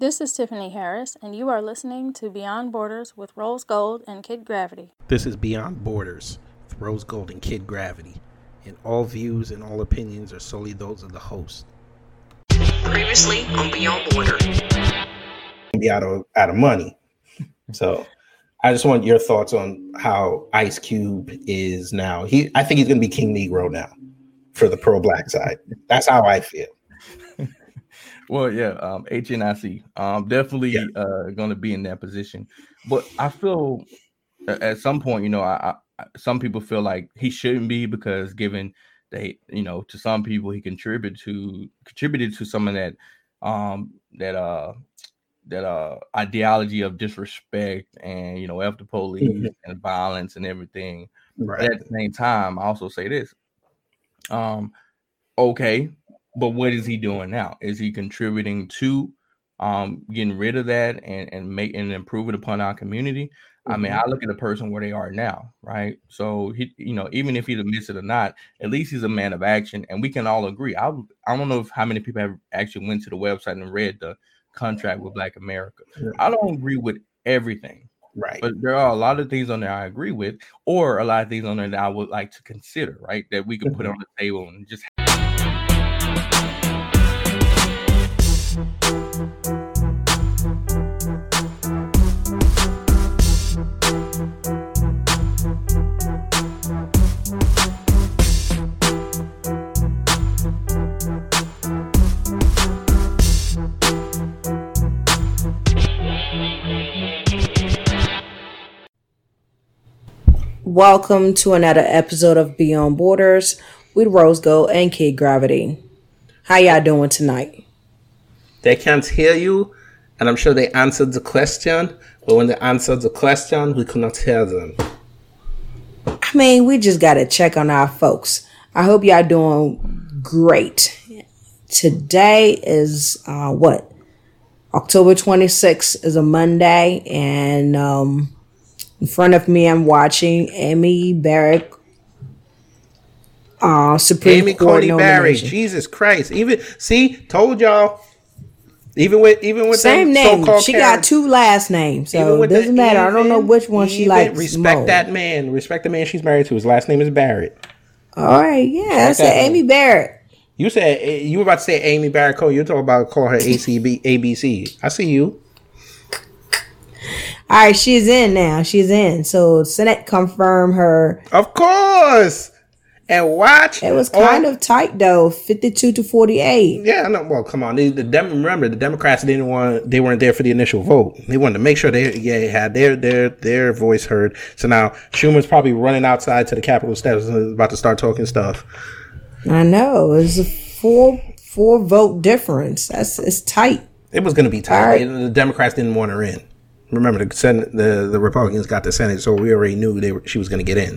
This is Tiffany Harris, and you are listening to Beyond Borders with Rose Gold and Kid Gravity. This is Beyond Borders with Rose Gold and Kid Gravity, and all views and all opinions are solely those of the host. Previously on Beyond Borders. Be out of out of money, so I just want your thoughts on how Ice Cube is now. He, I think he's going to be King Negro now for the pro black side. That's how I feel. Well, yeah, um, HNIC, um, definitely Yeah. uh, going to be in that position. But I feel at some point, you know, I, I some people feel like he shouldn't be because given they, you know, to some people he contributed to contributed to some of that, um, that uh, that uh ideology of disrespect and you know, after police Mhm. and violence and everything. Right. But at the same time, I also say this. Um, okay, but what is he doing now? Is he contributing to um getting rid of that and and make and improving upon our community? I mean, Mm-hmm. I look at the person where they are now, right? So he, you know, even if he admits it or not, at least he's a man of action, and we can all agree. I I don't know if how many people have actually went to the website and read the contract with Black America. Yeah. I don't agree with everything, Right. but there are a lot of things on there I agree with, or a lot of things on there that I would like to consider, right? That we could put Mhm. on the table and just Welcome to another episode of Beyond Borders with Rose Gold and Kid Gravity. How y'all doing tonight? They can't hear you, and I'm sure they answered the question. But when they answered the question, we could not hear them. I mean, we just gotta check on our folks. I hope y'all doing great. Today is uh what? October 26th is a Monday, and um in front of me I'm watching Amy Barrett uh Supreme Amy Court Coney nomination. Jesus Christ! Even see, told y'all. Even with even with Same name. She Karens, got two last names, so it doesn't matter. I don't know which one she even likes. Respect more. that man. Respect the man she's married to. His last name is Barrett. All right, yeah, I said Amy Barrett. You said eh, you were about to say Amy Barrett Cole. You're talking about call her ACB ABC. I see you. All right, she's in now. She's in. So Senate confirmed her. Of course. And watch. It was kind of tight though, fifty-two to forty-eight. Yeah, no. Well, come on. The, the Dem- remember the Democrats didn't want. They weren't there for the initial vote. They wanted to make sure they yeah had their their their voice heard. So now Schumer's probably running outside to the Capitol steps and about to start talking stuff. I know it's a four four vote difference. That's it's tight. It was going to be tight. Right. The Democrats didn't want her in. Remember the Senate, the the Republicans got the Senate, so we already knew they were, she was going to get in.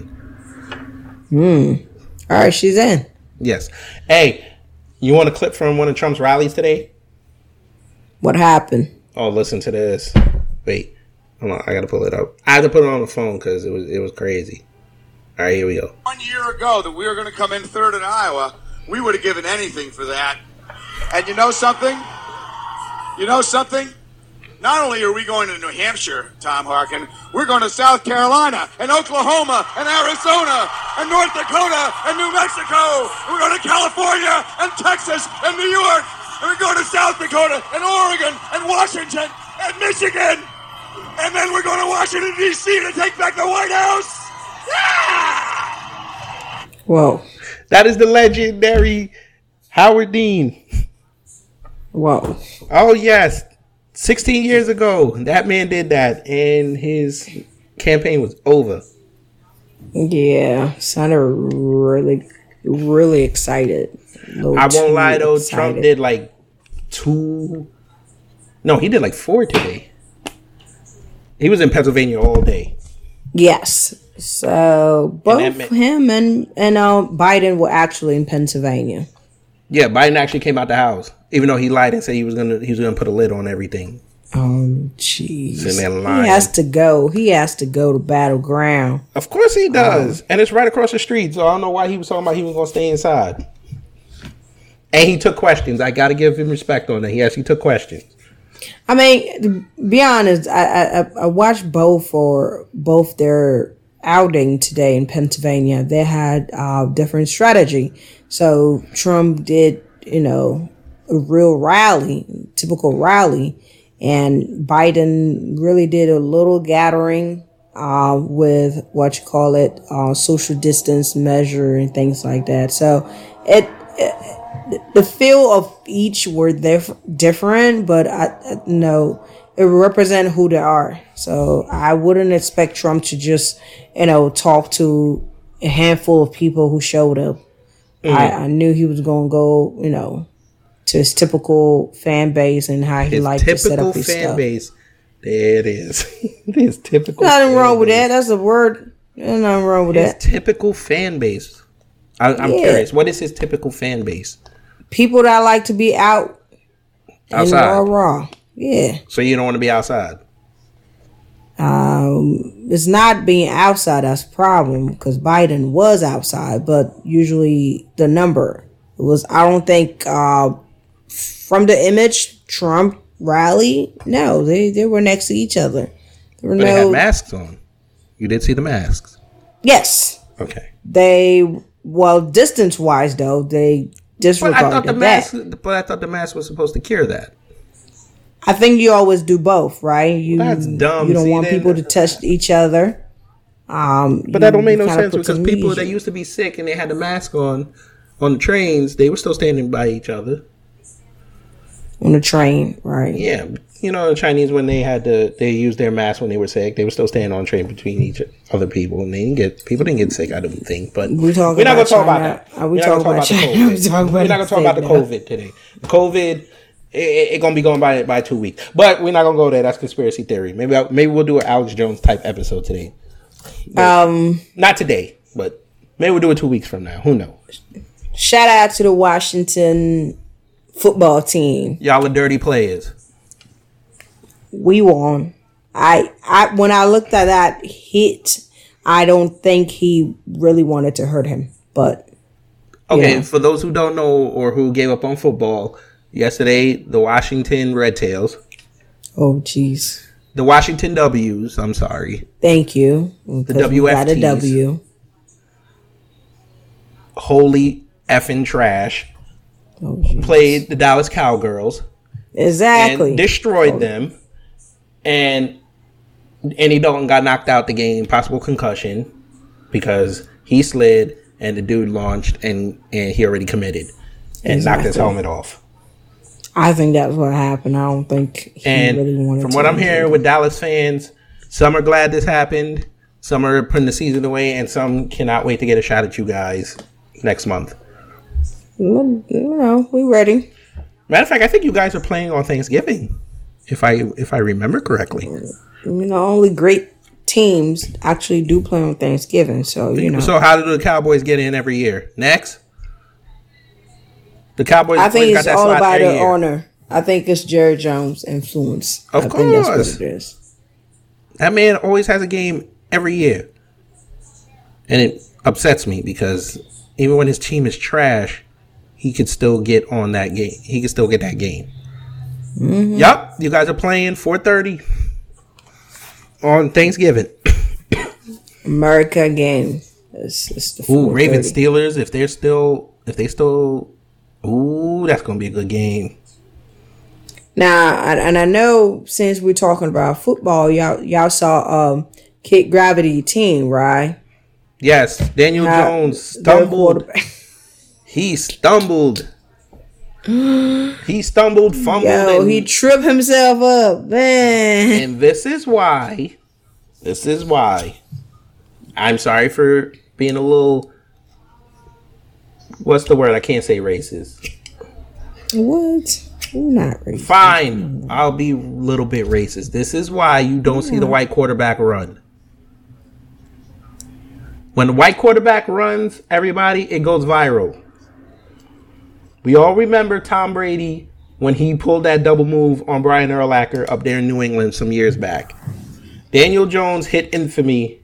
Hmm. All right, she's in. Yes. Hey, you want a clip from one of Trump's rallies today? What happened? Oh, listen to this. Wait, hold on. I got to pull it up. I had to put it on the phone because it was it was crazy. All right, here we go. one year ago that we were going to come in third in Iowa, we would have given anything for that. And you know something? You know something? Not only are we going to New Hampshire, Tom Harkin, we're going to South Carolina and Oklahoma and Arizona and North Dakota and New Mexico. We're going to California and Texas and New York. And we're going to South Dakota and Oregon and Washington and Michigan. And then we're going to Washington, D.C. to take back the White House. Yeah! Whoa, That is the legendary Howard Dean. whoa. Oh yes, sixteen years ago, that man did that, and his campaign was over. Yeah, sounded really, really excited. I won't lie though, Trump did like two. No, he did like four today. He was in Pennsylvania all day. Yes. So both ma- him and and uh, Biden were actually in Pennsylvania. Yeah, Biden actually came out the house, even though he lied and said he was gonna he was gonna put a lid on everything. Oh, jeez. He has to go. He has to go to battleground. Of course he does, and it's right across the street. So I don't know why he was talking about he was gonna stay inside. And he took questions. I got to give him respect on that. He actually took questions. I mean, to be honest, I, I I- I watched both for both their outing today in Pennsylvania. They had uh, different strategy. So Trump did, you know, a real rally, typical rally, and Biden really did a little gathering uh, with what you call it, uh, social distance measure and things like that. So it the feel of each were dif- different, but I, I no, it represent who they are. So I wouldn't expect Trump to just, you know, talk to a handful of people who showed up. I, I knew he was going to go, you know, to his typical fan base and how he His liked to set up his fan stuff. base. There it is. His typical. Nothing wrong with that. That's a word. There's nothing wrong with His that. typical fan base. I, I'm Yeah. curious. What is his typical fan base? People that like to be out Outside. raw raw. Yeah. So you don't want to be outside. Um, it's not being outside that's a problem because Biden was outside, but usually the number was. I don't think uh, from the image Trump rally. No, they they were next to each other. There were But they had masks on. You did see the masks. Yes, Okay. they. Well, distance wise though, they disregarded But I thought the that. mask. But I thought the mask was supposed to cure that. I think you always do both, right? You That's dumb. You don't See, want then- people to touch each other. Um, But that don't make no sense because people ease- that used to be sick and they had the mask on on the trains, they were still standing by each other. On the train, right? Yeah, you know, the Chinese when they had to, they used their mask when they were sick. They were still staying on train between each other people, and they didn't get people didn't get sick. I don't think, but We talking we're not gonna talk about that. Are we We're not talking about the China? COVID. We talking about We're not gonna talk about the COVID today. COVID, it, it, it gonna be going by by two weeks, but we're not gonna go there. That's conspiracy theory. Maybe I, maybe we'll do an Alex Jones type episode today. Um, Not today, but maybe we'll do it two weeks from now. Who knows? shout out to the Washington football team. Y'all are dirty players. We won. I, I when I looked at that hit, I don't think he really wanted to hurt him, but Okay, Yeah. for those who don't know or who gave up on football, yesterday the Washington Red Tails, oh jeez, the Washington W's, I'm sorry, thank you. The We got a WFTs. Holy effing trash, Oh, played the Dallas Cowgirls Exactly. and destroyed them, and Andy Dalton got knocked out the game, possible concussion, because he slid and the dude launched and and he already committed and knocked his helmet off. I think that's what happened. I don't think he And really wanted from what I'm hearing with Dallas fans, some are glad this happened, some are putting the season away, and some cannot wait to get a shot at you guys next month. You know, we ready. Matter of fact, I think you guys are playing on Thanksgiving, if I if I remember correctly. Mm, you know, only great teams actually do play on Thanksgiving. So you know, So how do the Cowboys get in every year? Next, the Cowboys. I think it's all about the year. honor. I think it's Jerry Jones' influence. Of I think that's course. what it is. That man always has a game every year, and it upsets me because even when his team is trash, he could still get on that game. He could still get that game. Mm-hmm. Yup, you guys are playing 4:30 on Thanksgiving. America game. It's, it's the Ooh, Ravens 4:30. Steelers. If they're still, if they still, ooh, that's gonna be a good game. Now, and, I know since we're talking about football, y'all y'all saw um Kid Gravity team, right? Yes, Daniel Jones stumbled. He stumbled. he stumbled, fumbled, Yo, and, he tripped himself up, man. and this is why. This is why. I'm sorry for being a little. What's the word? I can't say racist. What? You're not racist. Fine, I'll be a little bit racist. This is why you don't see the white quarterback run. When the white quarterback runs, everybody, it goes viral. We all remember Tom Brady when he pulled that double move on Brian Urlacher up there in New England some years back. Daniel Jones hit infamy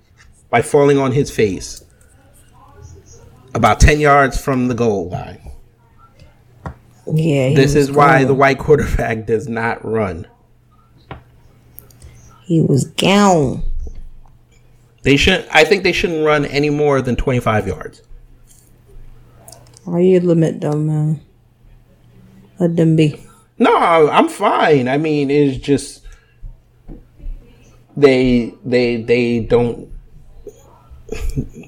by falling on his face about 10 yards from the goal line. Yeah, This is why the white quarterback does not run. he was gone. They should I think they shouldn't run any more than 25 yards. Why you limit them, man? Let them be. No, I'm fine. I mean, it's just they they they don't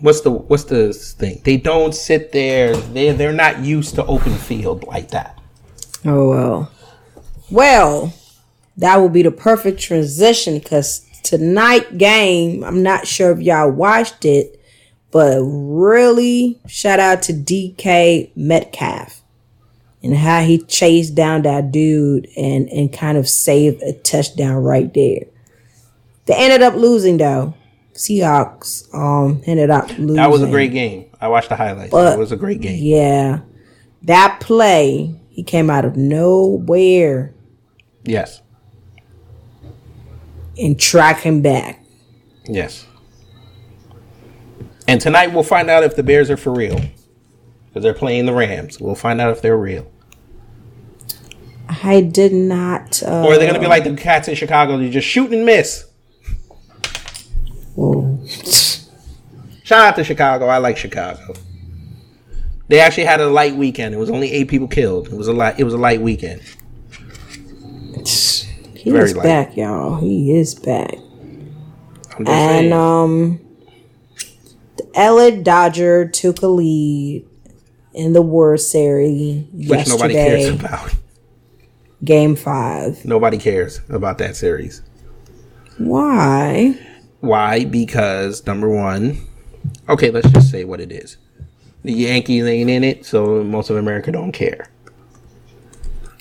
what's the what's the thing? They don't sit there. They they're not used to open field like that. Oh well. Well, that will be the perfect transition because tonight game, I'm not sure if y'all watched it, but really shout out to DK Metcalf and how he chased down that dude and and kind of saved a touchdown right there. They ended up losing though. Seahawks um ended up losing. That was a great game. I watched the highlights. But- it was a great game. Yeah. That play, he came out of nowhere Yes. and track him back. Yes. And tonight we'll find out if the Bears are for real. Because they're playing the Rams. We'll find out if they're real. I did not. Uh, Or are they going to be like the cats in Chicago? They just shoot and miss. whoa. Shout out to Chicago. I like Chicago. They actually had a light weekend. It was only eight people killed. It was a light. It was a light weekend. He Very is light. back, y'all. He is back. I'm just And saying. um, the LA Dodger took a lead in the World Series which nobody cares yesterday, about. Game Five. Nobody cares about that series. Why? Why? Because number one, okay, let's just say what it is. The Yankees ain't in it, so most of America don't care.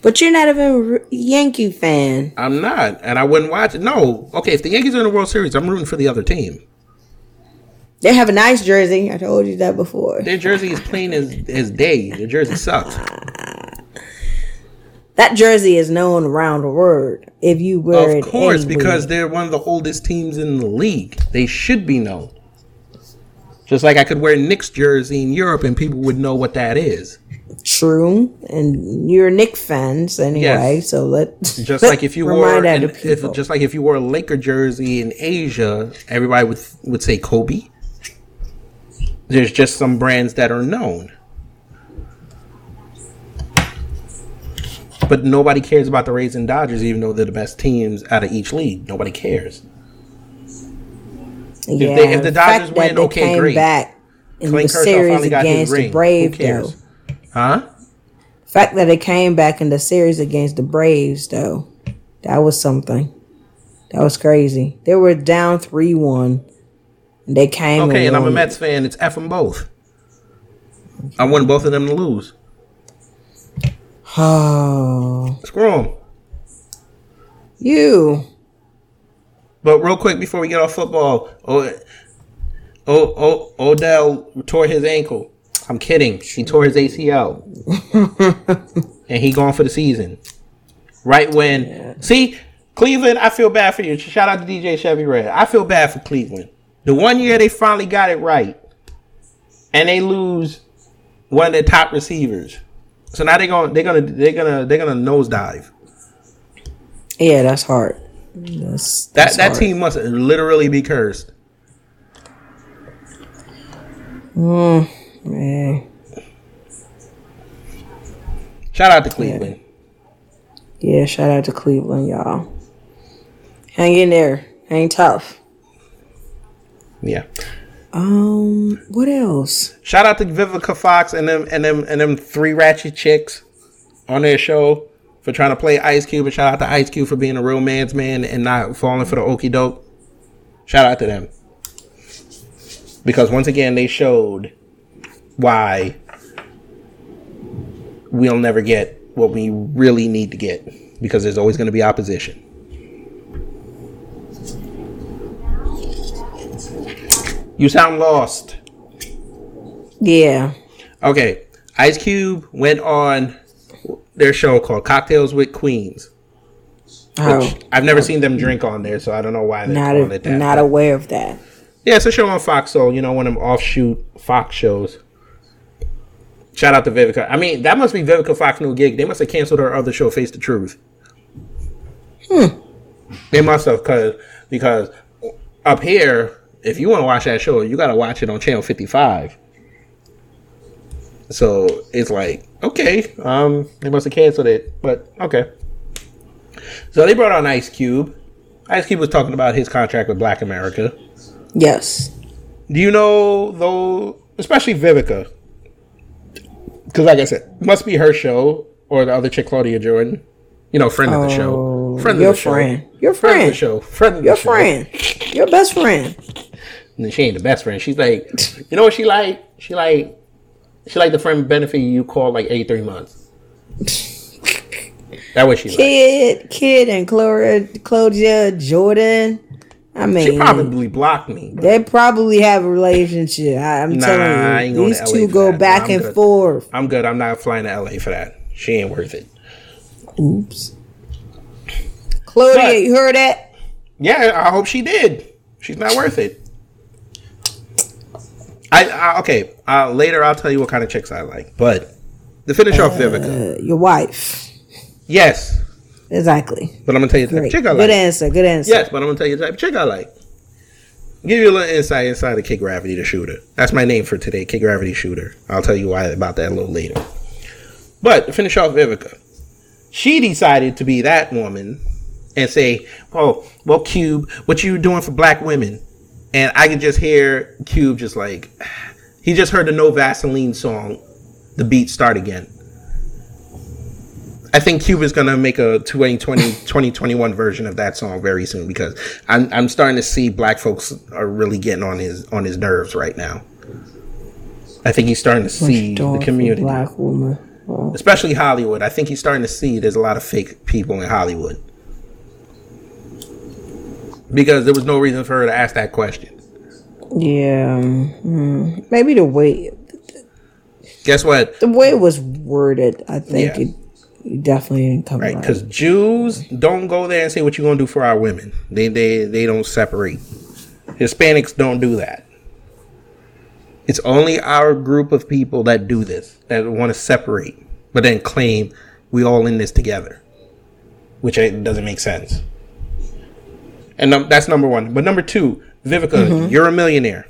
But you're not even a Yankee fan. I'm not, and I wouldn't watch it. No, okay, if the Yankees are in the World Series, I'm rooting for the other team. They have a nice jersey. I told you that before. Their jersey is plain as as day. Their jersey sucks. That jersey is known around the world. If you wear it, Of course, because they're one of the oldest teams in the league. They should be known. Just like I could wear Knicks jersey in Europe and people would know what that is. true, and you're a Knick fans anyway. Yes. So let Just like if you wore, an, if, just like if you wore a Laker jersey in Asia, everybody would would say Kobe. There's just some brands that are known, but nobody cares about the Rays and Dodgers, even though they're the best teams out of each league. Nobody cares. yeah, they- if the fact Dodgers that win, they okay, came great. back in Clayton the Kershaw series finally got his against the Braves, though. Huh? fact that they came back in the series against the Braves, though, that was something. That was crazy. They were down three one, they came. Okay, and I'm a. Mets fan. It's F them both. I want both of them to lose. Oh, Screw them. you. But real quick before we get off football, oh, oh, oh, Odell tore his ankle. I'm kidding. He tore his ACL, and he gone for the season. Right when see Cleveland, I feel bad for you. Shout out to DJ Chevy Red. I feel bad for Cleveland. The one year they finally got it right, and they lose one of their top receivers. So now they're gonna they're gonna they're gonna they're gonna nosedive. Yeah, that's hard. That's, That that's that hard. team must literally be cursed. Mm, man. Shout out to Cleveland. Yeah, shout out to Cleveland, y'all. Hang in there. Hang tough. Yeah. Um, what else? Shout out to Vivica Fox and them and them and them three ratchet chicks on their show for trying to play Ice Cube. And shout out to Ice Cube for being a real man's man and not falling for the okey doke. Shout out to them. Because once again they showed why we'll never get what we really need to get. Because there's always going to be opposition. You sound lost. Yeah. Okay, Ice Cube went on their show called Cocktails with Queens. Oh, I've never seen them drink on there, so I don't know why they're not calling a, it that. not aware of that. Yeah, it's a show on Fox Soul. You know, one of them offshoot Fox shows. Shout out to Vivica. I mean, that must be Vivica Fox new gig. They must have canceled her other show, Face the Truth. Hmm. They must have, cause because up here, if you want to watch that show, you got to watch it on channel fifty five. So it's like, okay, um, they must have canceled it, but okay. So they brought on Ice Cube. Ice Cube was talking about his contract with Black America. Yes. Do you know though, especially Vivica? Because like I said, must be her show or the other chick, Claudia Jordan. You know, friend of the show, Oh, friend of your the show, friend. Your friend of friend. the show, friend Your the show. friend. Your best friend. And she ain't the best friend. She's like, you know what she like? She like, she like the friend benefit you call like every three months. that what she like. Kid, kid, and Claudia, Claudia Jordan. I mean, She probably blocked me. but they probably have a relationship. I, I'm Nah, telling you, these two go that. back I'm and good. forth. I'm good. I'm not flying to LA for that. She ain't worth it. Oops. Claudia, But- you heard that? Yeah, I hope she did. She's not worth it. I, I okay. Uh, later, I'll tell you what kind of chicks I like. But to finish off Vivica, Uh, your wife. yes, Exactly. but I'm gonna tell you the type Great. chick I Good like. answer. Good answer. Yes, but I'm gonna tell you the type of chick I like. Give you a little insight inside of Kid Gravity, the shooter. That's my name for today, Kid Gravity Shooter. I'll tell you why about that a little later. But to finish off Vivica, she decided to be that woman and say, "Oh, well, Cube, what you doing for black women?" And I could just hear Cube just like he just heard the No Vaseline song, the beat start again. I think Cube is gonna make a 2020 2021 version of that song very soon because I'm I'm starting to see black folks are really getting on his on his nerves right now. I think he's starting to see the community, Black woman. Especially Hollywood. I think he's starting to see there's a lot of fake people in Hollywood because there was no reason for her to ask that question. yeah. hmm. Maybe the way Guess what? the way it was worded, I think Yeah. it, it definitely didn't come Right, right. because Jews don't go there and say what you're gonna do for our women. They they they don't separate. Hispanics don't do that. It's only our group of people that do this that want to separate, but then claim we all in this together, which doesn't make sense. And num- that's number one. But number two, Vivica, mm-hmm. you're a millionaire.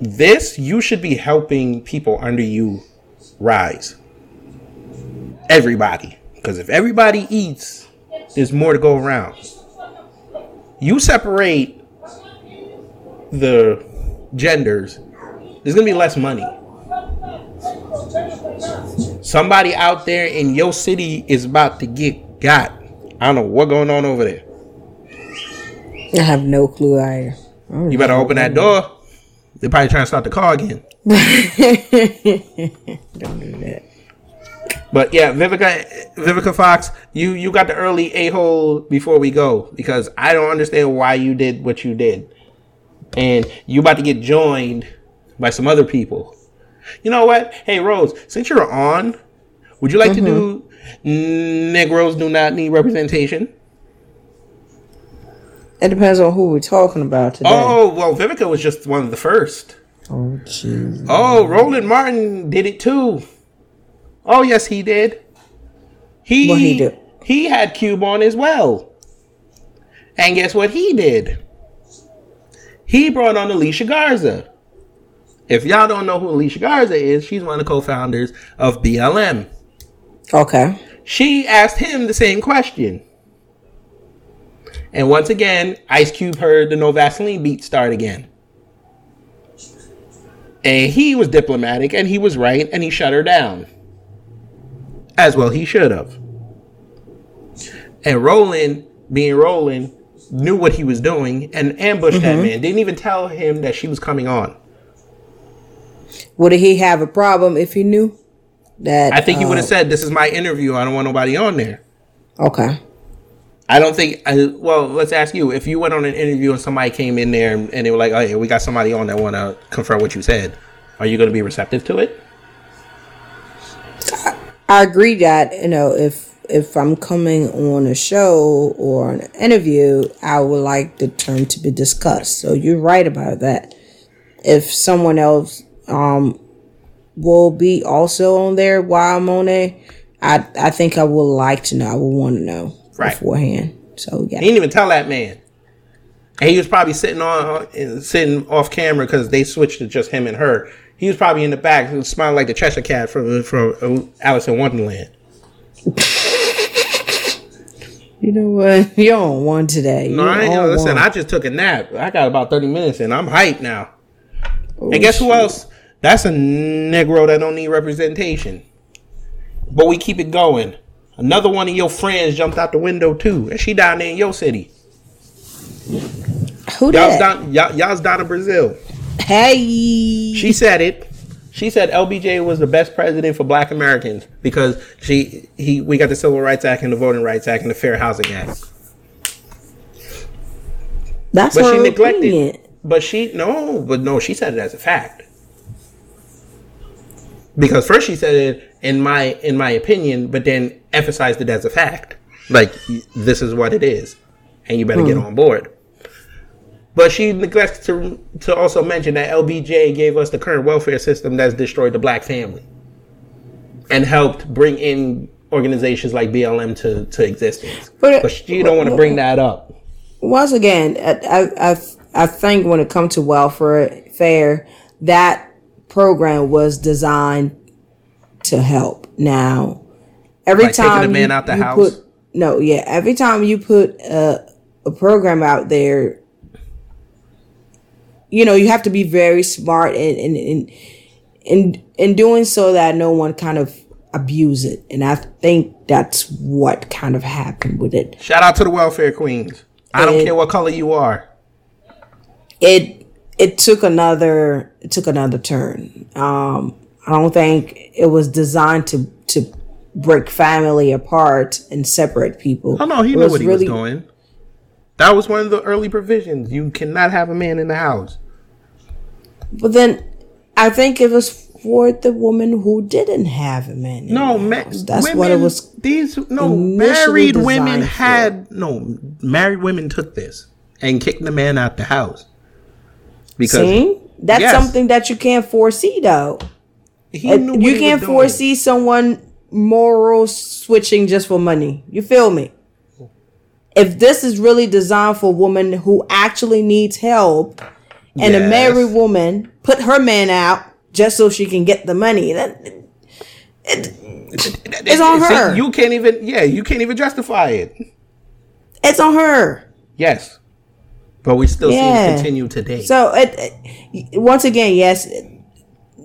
This you should be helping people under you rise everybody. Because if everybody eats, there's more to go around. You separate the genders, there's gonna be less money. Somebody out there in your city is about to get got. I don't know what going on over there. I have no clue either. You better open that door. They're probably trying to start the car again. Don't do that. But yeah, Vivica Vivica Fox, you you got the early a hole before we go because I don't understand why you did what you did, and you about to get joined by some other people. You know what? Hey Rose, since you're on, would you like to do mm-hmm. Negroes do not need representation? It depends on who we're talking about today. Oh well, Vivica was just one of the first. Oh, jeez. Oh, Roland Martin did it too. Oh yes, he did. He What he do? he had Cube on as well. And guess what he did? He brought on Alicia Garza. If y'all don't know who Alicia Garza is, she's one of the co-founders of BLM. Okay. She asked him the same question. And once again, Ice Cube heard the No Vaseline beat start again. And he was diplomatic and he was right and he shut her down. As well he should have. And Roland, being Roland, knew what he was doing and ambushed that mm-hmm. man. Didn't even tell him that she was coming on. Would he have a problem if he knew that? I think he would uh, have said, This is my interview. I don't want nobody on there. Okay. I don't think. I, well, let's ask you: if you went on an interview and somebody came in there and, and they were like, "Oh, yeah, we got somebody on that want to confirm what you said," are you going to be receptive to it? I agree that you know if if I'm coming on a show or an interview, I would like the term to be discussed. So you're right about that. If someone else um will be also on there while I'm on there, I I think I would like to know. I would want to know Right. beforehand. So yeah, He didn't even tell that man. And he was probably sitting on uh, sitting off camera because they switched to just him and her. He was probably in the back, smiling like the Cheshire Cat from from uh, Alice in Wonderland. you know what? You're on one today. No, You're I ain't, listen. one. I just took a nap. I got about thirty minutes, and I'm hyped now. and guess who else? That's a Negro that don't need representation. But we keep it going. Another one of your friends jumped out the window too, and she down there in your city. Who did? Y'all's down, y'all, y'all's down in Brazil. Hey, She said it. She said LBJ was the best president for Black Americans because she he we got the Civil Rights Act and the Voting Rights Act and the Fair Housing Act. that's But her she neglected. opinion. But she no, but no, she said it as a fact. Because first she said it in my in my opinion, but then emphasized it as a fact. Like this is what it is, and you better get hmm. on board. But she neglects to to also mention that LBJ gave us the current welfare system that's destroyed the black family, and helped bring in organizations like BLM to, to existence. But- But, she don't want to bring that up. once again, I, I, I, I think when it comes to welfare fair, that program was designed to help. Now, every Like taking time the man you, out the house? put no, yeah, every time you put a, a program out there, you know, you have to be very smart and in in in in doing so that no one kind of abuse it. And I think that's what kind of happened with it. Shout out to the welfare queens. I don't care what color you are. it it took another it took another turn. Um, I don't think it was designed to to break family apart and separate people. Oh no, he knew what he really- was doing. That was one of the early provisions. You cannot have a man in the house. But then I think it was for the woman who didn't have a man. in No, ma- that's women, what it was. These no married women designed for. had no married women took this and kicked the man out the house because See, that's Yes. something that you can't foresee, though. he knew you can't was doing. foresee someone moral switching just for money. You feel me? If this is really designed for a woman who actually needs help, and a married woman put her man out just so she can get the money, that it's on See, her. You can't even yeah, you can't even justify it. it's on her. Yes, but we still see Yeah. it continue today. So it, it- once again, yes,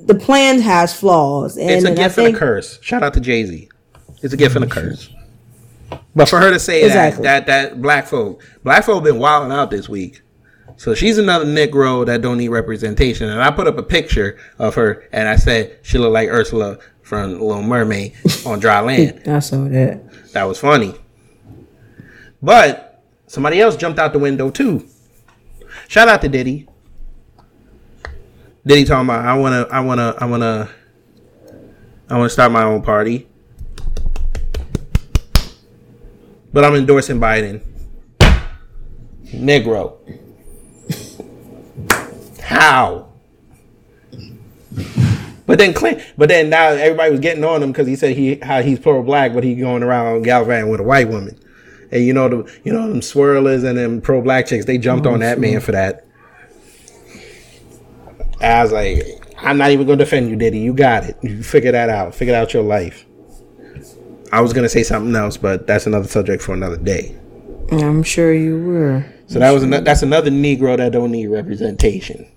the plan has flaws, and, it's a and gift think and a curse. Shout out to Jay Z. It's a gift and a curse. But for her to say Exactly. that, that that black folk, black folk been wilding out this week. So she's another Negro that don't need representation. And I put up a picture of her, and I said she looked like Ursula from Little Mermaid on dry land. I saw that. That was funny. But somebody else jumped out the window too. Shout out to Diddy. Diddy talking about I wanna I wanna I wanna I wanna start my own party. But I'm endorsing Biden. Negro. How? But then Clint, but then now everybody was getting on him because he said he how he's pro black, but he going around gallivanting with a white woman. And you know the you know them swirlers and them pro black chicks, they jumped on that man for that. I was like, I'm not even gonna defend you, Diddy. You got it. You figure that out. Figure out your life. I was gonna say something else, but that's another subject for another day. I'm sure you were. So that was ano- that's another Negro that don't need representation.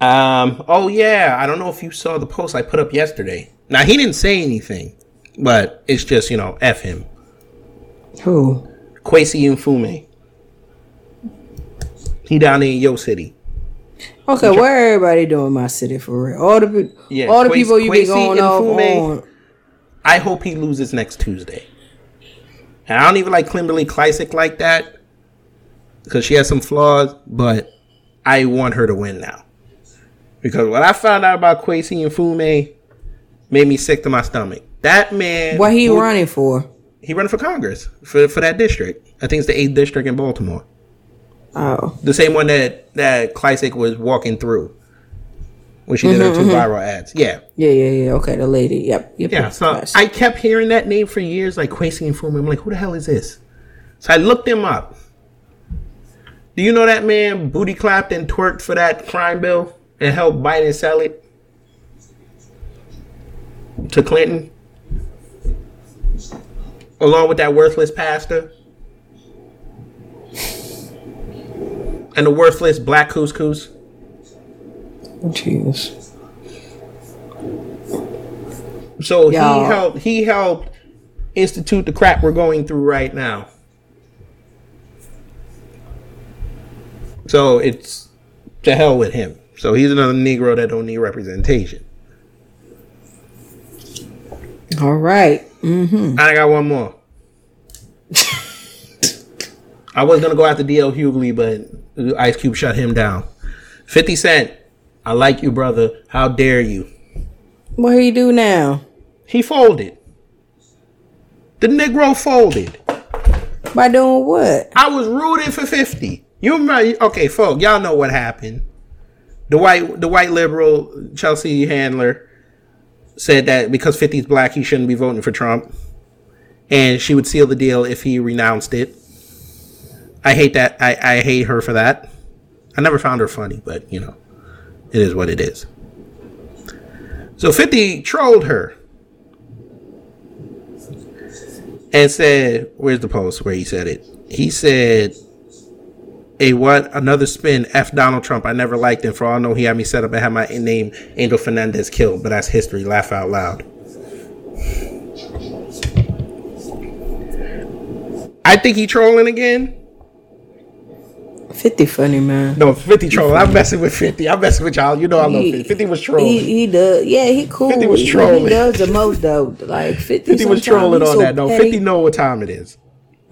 Um. Oh yeah, I don't know if you saw the post I put up yesterday. Now he didn't say anything, but it's just you know f him. Who? Kweisi Mfume. He down there in your City. Okay, what everybody doing my city for real? All the Yeah, all the people you be going and off Fume. on. I hope he loses next Tuesday. And I don't even like Kimberly Klacik like that because she has some flaws, but I want her to win now. Because what I found out about Kweisi Fume made me sick to my stomach. That man. What he would- running for? He running for Congress for, for that district. I think it's the 8th district in Baltimore. Oh, The same one that, that Klacik was walking through when she did her mm-hmm, 2 mm-hmm. viral ads. Yeah. yeah, yeah, yeah. Okay, the lady. Yep, yep. Yeah, so. I kept hearing that name for years, like Kweisi and Fume. I'm like, who the hell is this? So I looked him up. Do you know that man booty clapped and twerked for that crime bill and helped Biden sell it to Clinton? Along with that worthless pastor and the worthless black couscous. Jeez. So he Y'all. helped. He helped institute the crap we're going through right now. So it's to hell with him. So he's another Negro that don't need representation. All right. Mm-hmm. And I got one more. I was gonna go after DL Hughley, but Ice Cube shut him down. Fifty Cent, I like you, brother. How dare you? What he do now? He folded. The Negro folded. By doing what? I was rooting for 50. You remember? Okay, folk, y'all know what happened. The white, the white liberal Chelsea Handler said that because 50's black, he shouldn't be voting for Trump, and she would seal the deal if he renounced it. I hate that. I, I hate her for that. I never found her funny, but you know, it is what it is. So 50 trolled her and said, Where's the post where he said it? He said, A what? Another spin. F Donald Trump. I never liked him. For all I know, he had me set up and had my name Angel Fernandez killed, but that's history. Laugh out loud. I think he trolling again. 50 funny, man. No, 50 trolling. I'm messing with 50. I'm messing with y'all. You know I love 50. 50 was trolling. He, he does. Yeah, he cool. 50 was trolling. He does the most though. Like 50, 50 was trolling on so that. No, petty. 50 know what time it is.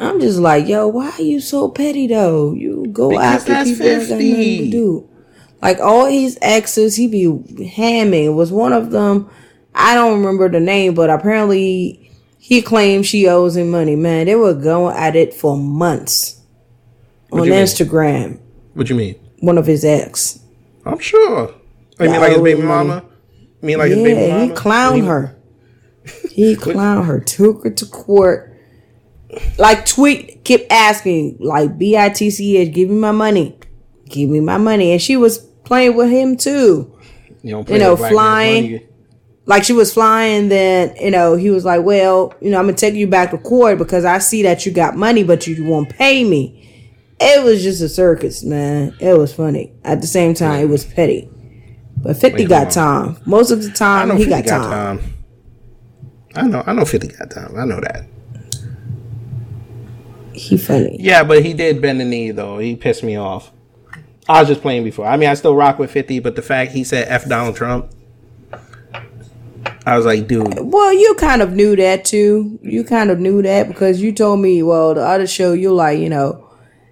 I'm just like, yo, why are you so petty though? You go Because after people that got nothing to do. Like all his exes, he be hamming. Was one of them? I don't remember the name, but apparently he claimed she owes him money. Man, they were going at it for months on you mean? Instagram. What you mean? One of his ex. I'm sure. I mean, like his baby mama? You mean like his baby yeah, mama? he clowned He- her. He clowned her, took her to court. Like tweet kept asking, like B I T C H, give me my money, give me my money, and she was playing with him too. You, You know, with black man's flying. Like she was flying, then you know he was like, well, you know, I'm gonna take you back to court because I see that you got money, but you won't pay me. It was just a circus, man. It was funny. At the same time, it was petty. But Fifty Wait, got time. Most of the time, he 50 got, time. I know, I know 50 got time. I know that. He funny. Yeah, but he did bend the knee, though. He pissed me off. I was just playing before. I mean, I still rock with 50, but the fact he said F Donald Trump, I was like, dude, Well, you kind of knew that too. You kind of knew that because you told me, well, the other show, you like, you know,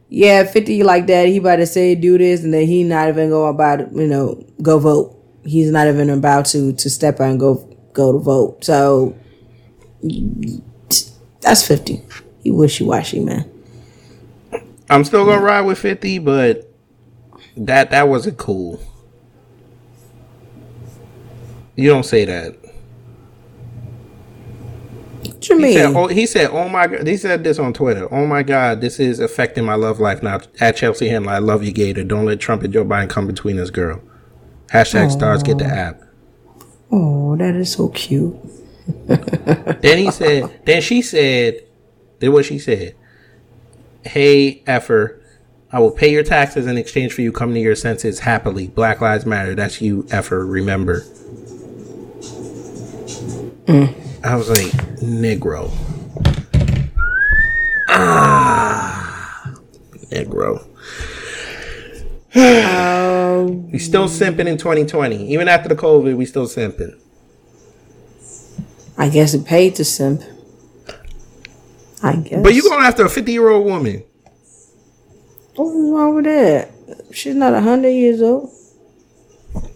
yeah, 50 like that. He about to say do this and then he not even go about, you know, go vote. He's not even about to to step out and go go to vote. So that's 50. He wishy washy, man. I'm still gonna ride with 50, but that that wasn't cool. You don't say that. What you He mean? said, oh, he said, oh my god, he said this on Twitter. Oh my god, this is affecting my love life now. At Chelsea Handler, I love you, Gator. Don't let Trump and Joe Biden come between us, girl. Hashtag Starz get the app. oh, that is so cute. Then he said, then she said, then what she said, hey, effer, I will pay your taxes in exchange for you coming to your senses happily. Black Lives Matter. That's you, effer. Remember. I was like, Negro. Ah, Negro. we still simping in 2020. Even after the COVID, we still simping. I guess it paid to simp. I guess. But you going after a 50 year old woman. What's wrong with that? She's not hundred years old.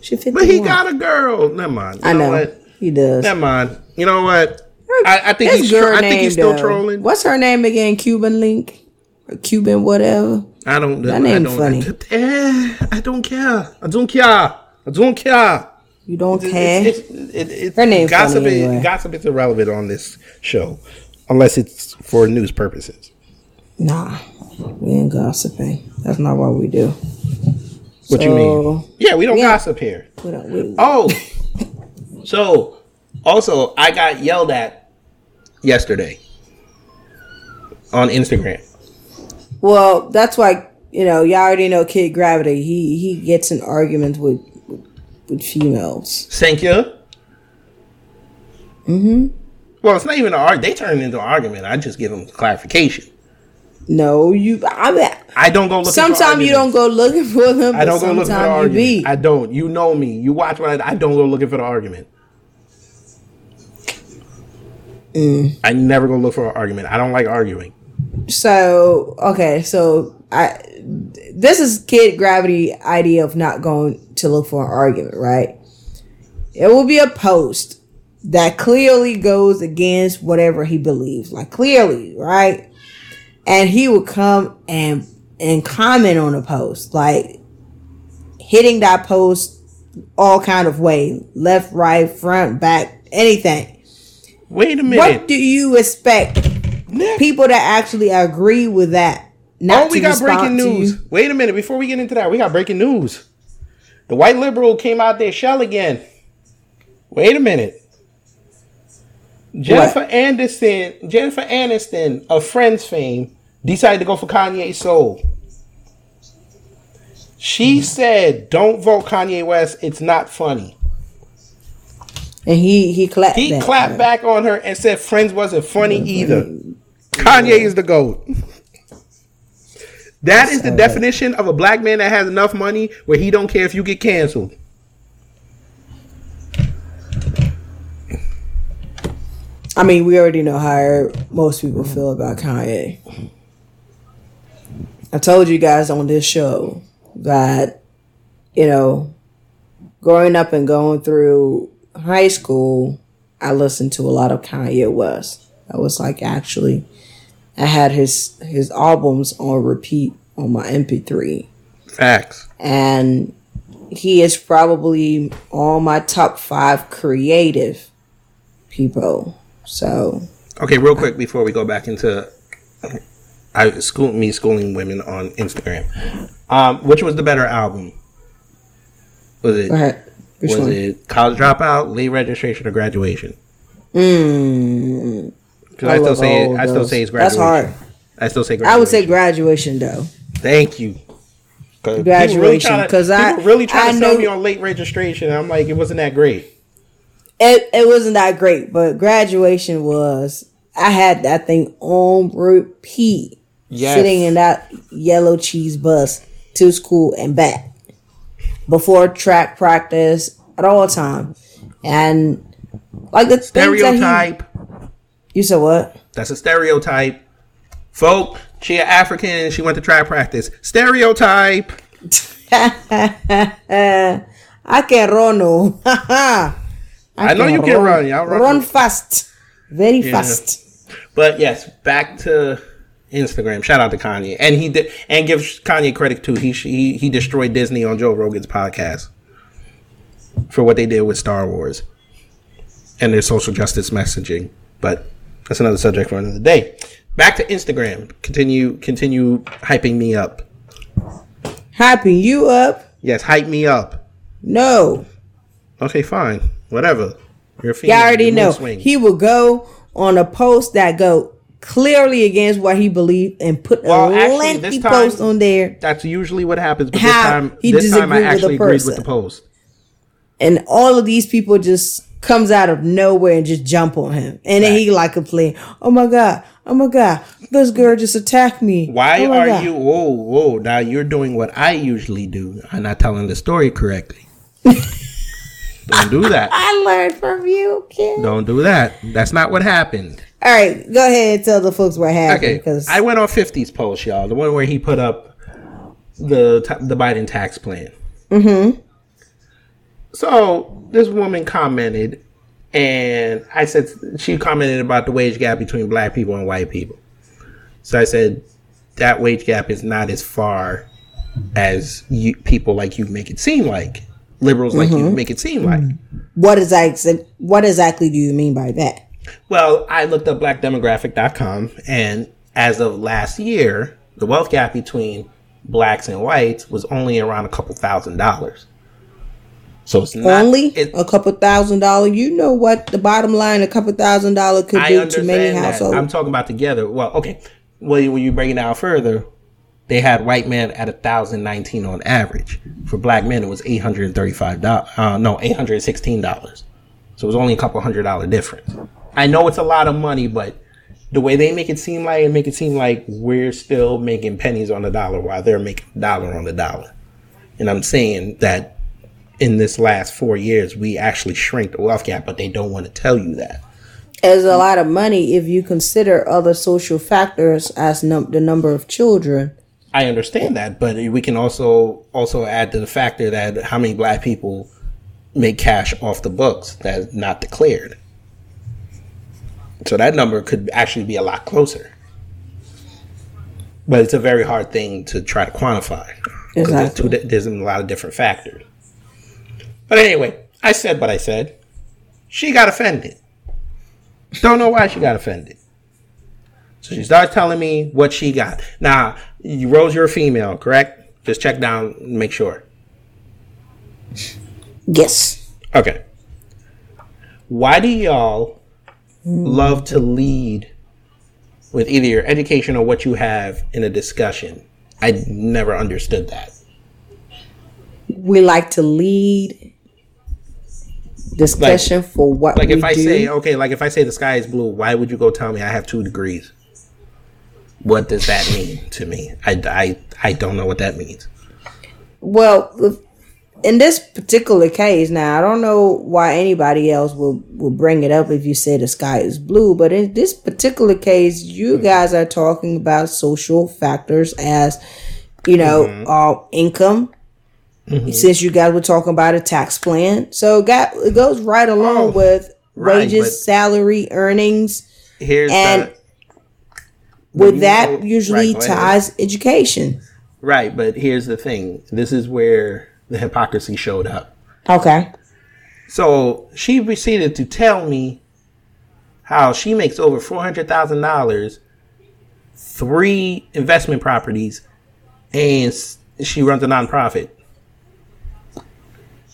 She fifty. But he got a girl. Never mind. You I know. what? He does. Never mind. You know what? I, I think he's. Tro- girl I think he's still though. trolling. What's her name again? Cuban Link, or Cuban whatever. I don't. Know. That I name's don't, funny. Eh, I don't care. I don't care. I don't care. You don't care. It's, it, it's, Her name's gossip. funny is, anyway. Gossip is irrelevant on this show, unless it's for news purposes. Nah, we ain't gossiping. That's not what we do. What you mean? Yeah, we don't Yeah. gossip here. We don't, we, Oh, so also I got yelled at yesterday on Instagram. Well, that's why you know y'all already know Kid Gravity. He he gets in arguments with with, with females. Thank you. Mm-hmm. Well, it's not even an argument. They turn it into an argument. I just give them clarification. No, you. I mean, I don't go looking. for sometimes you don't go looking for them. I don't go looking for the argument. I don't. You know me. You watch what I. I don't go looking for the argument. Mm. I never go look for an argument. I don't like arguing. So okay, so I this is Kid Gravity idea of not going to look for an argument, right? It will be a post that clearly goes against whatever he believes, like clearly, right? And he would come and and comment on the post, like hitting that post all kind of way, left, right, front, back, anything. Wait a minute. What do you expect people that actually agree with that? Not oh, we got breaking news. Wait a minute. Before we get into that, we got breaking news. The white liberal came out there shell again. Wait a minute. Jennifer Anderson, Jennifer Aniston of Friends fame, decided to go for Kanye's soul. She mm-hmm. said, "Don't vote Kanye West. It's not funny." And he he clapped. He back. clapped back on her and said, "Friends wasn't funny either." Kanye is the goat. That is the definition of a black man that has enough money where he don't care if you get canceled. I mean, we already know how most people mm-hmm. feel about Kanye. I told you guys on this show that you know, growing up and going through high school, I listened to a lot of Kanye West. I was like actually I had his his albums on repeat on my MP3 Facts. and he is probably on my top 5 creative people. So, Okay, real quick before we go back into I school me schooling women on Instagram. Um, which was the better album? Was it go ahead. Which was one? it College Dropout, Late Registration, or Graduation? Mm, Because I, still say it, I still say it's graduation. That's hard. I still say graduation. I would say graduation though. Thank you. people Graduation, tryna- 'cause I- people really trying I to sell know- me on late registration. I'm like, it wasn't that great. It it wasn't that great, but graduation was. I had that thing on repeat, Yes. sitting in that yellow cheese bus to school and back before track practice at all time, and like the that he- Stereotype. you said what? That's a stereotype. Folk, she a African. She went to track practice. Stereotype. I can run. I, I know you can run, y'all run. Run fast, very fast. But yes, back to Instagram. Shout out to Kanye, and he did, and give Kanye credit too. He he he destroyed Disney on Joe Rogan's podcast for what they did with Star Wars and their social justice messaging. But that's another subject for another day. Back to Instagram. Continue continue hyping me up. Hyping you up? Yes, hype me up. No. Okay, fine. Whatever. You're a You female. already know. swings. He will go on a post that go clearly against what he believed and put Well, a actually, lengthy time- post on there. That's usually what happens. But this time, he this time I disagreed with the actually agreed with the post. And all of these people just comes out of nowhere and just jump on him. And then he like complain, oh my God, oh my God, this girl just attacked me. Why Oh are God." you? Whoa, whoa! Now you're doing what I usually do. I'm not telling the story correctly. Don't do that. I learned from you, kid. Don't do that. That's not what happened. All right, go ahead and tell the folks what happened. Okay, Because I went on 50's post, y'all. The one where he put up the the Biden tax plan. Mm-hmm. So this woman commented, and I said she commented about the wage gap between black people and white people. So I said that wage gap is not as far as you, people like you make it seem like. Liberals like you mm-hmm. make it seem like. Mm-hmm. what is exa- what exactly do you mean by that? Well, I looked up blackdemographic.com and as of last year, the wealth gap between blacks and whites was only around a couple thousand dollars. So it's not Only it, a couple thousand dollars. You know what the bottom line? A couple thousand dollars could I do to many households. I'm talking about together. Well, okay. Well, when you break it down further, they had white men at a thousand nineteen on average. For black men, it was eight hundred and thirty-five dollars. Uh, no, eight hundred and sixteen dollars. So it was only a couple hundred dollar difference. I know it's a lot of money, but the way they make it seem like, it make it seem like we're still making pennies on the dollar while they're making dollar on the dollar. And I'm saying that in this last four years, we actually shrink the wealth gap, but they don't want to tell you that. There's a lot of money if you consider other social factors as num- the number of children. I understand that, but we can also also add to the factor that how many black people make cash off the books that's not declared. So that number could actually be a lot closer. But it's a very hard thing to try to quantify. 'Cause there's two- There's a lot of different factors. But anyway, I said what I said. She got offended. Don't know why she got offended. So she starts telling me what she got. Now, you, Rose, you're a female, correct? Just check down and make sure. Yes. Okay. Why do y'all love to lead with either your education or what you have in a discussion? I never understood that. We like to lead discussion for what Like if I do. say, okay, like if I say the sky is blue, why would you go tell me I have two degrees? What does that mean to me? I, I, I don't know what that means. Well, in this particular case, now I don't know why anybody else will will bring it up if you say the sky is blue, but in this particular case, you hmm. guys are talking about social factors as you know, mm-hmm. uh, income. Mm-hmm. Since you guys were talking about a tax plan, so it got it goes right along Oh, with right, wages, salary, earnings. Here's And the, With that, know- usually right, ties education. Right, but here's the thing. This is where the hypocrisy showed up. Okay. So she proceeded to tell me how she makes over four hundred thousand dollars, three investment properties, and she runs a nonprofit.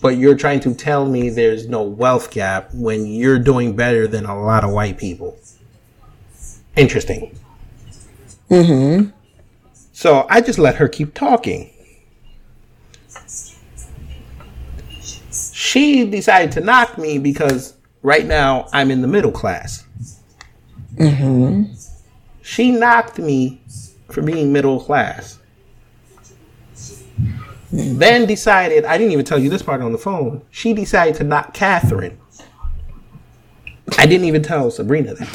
But you're trying to tell me there's no wealth gap when you're doing better than a lot of white people. Interesting. Mm-hmm. So I just let her keep talking. She decided to knock me because right now I'm in the middle class. Mm-hmm. She knocked me for being middle class. Then decided, I didn't even tell you this part on the phone. She decided to knock Catherine. I didn't even tell Sabrina that.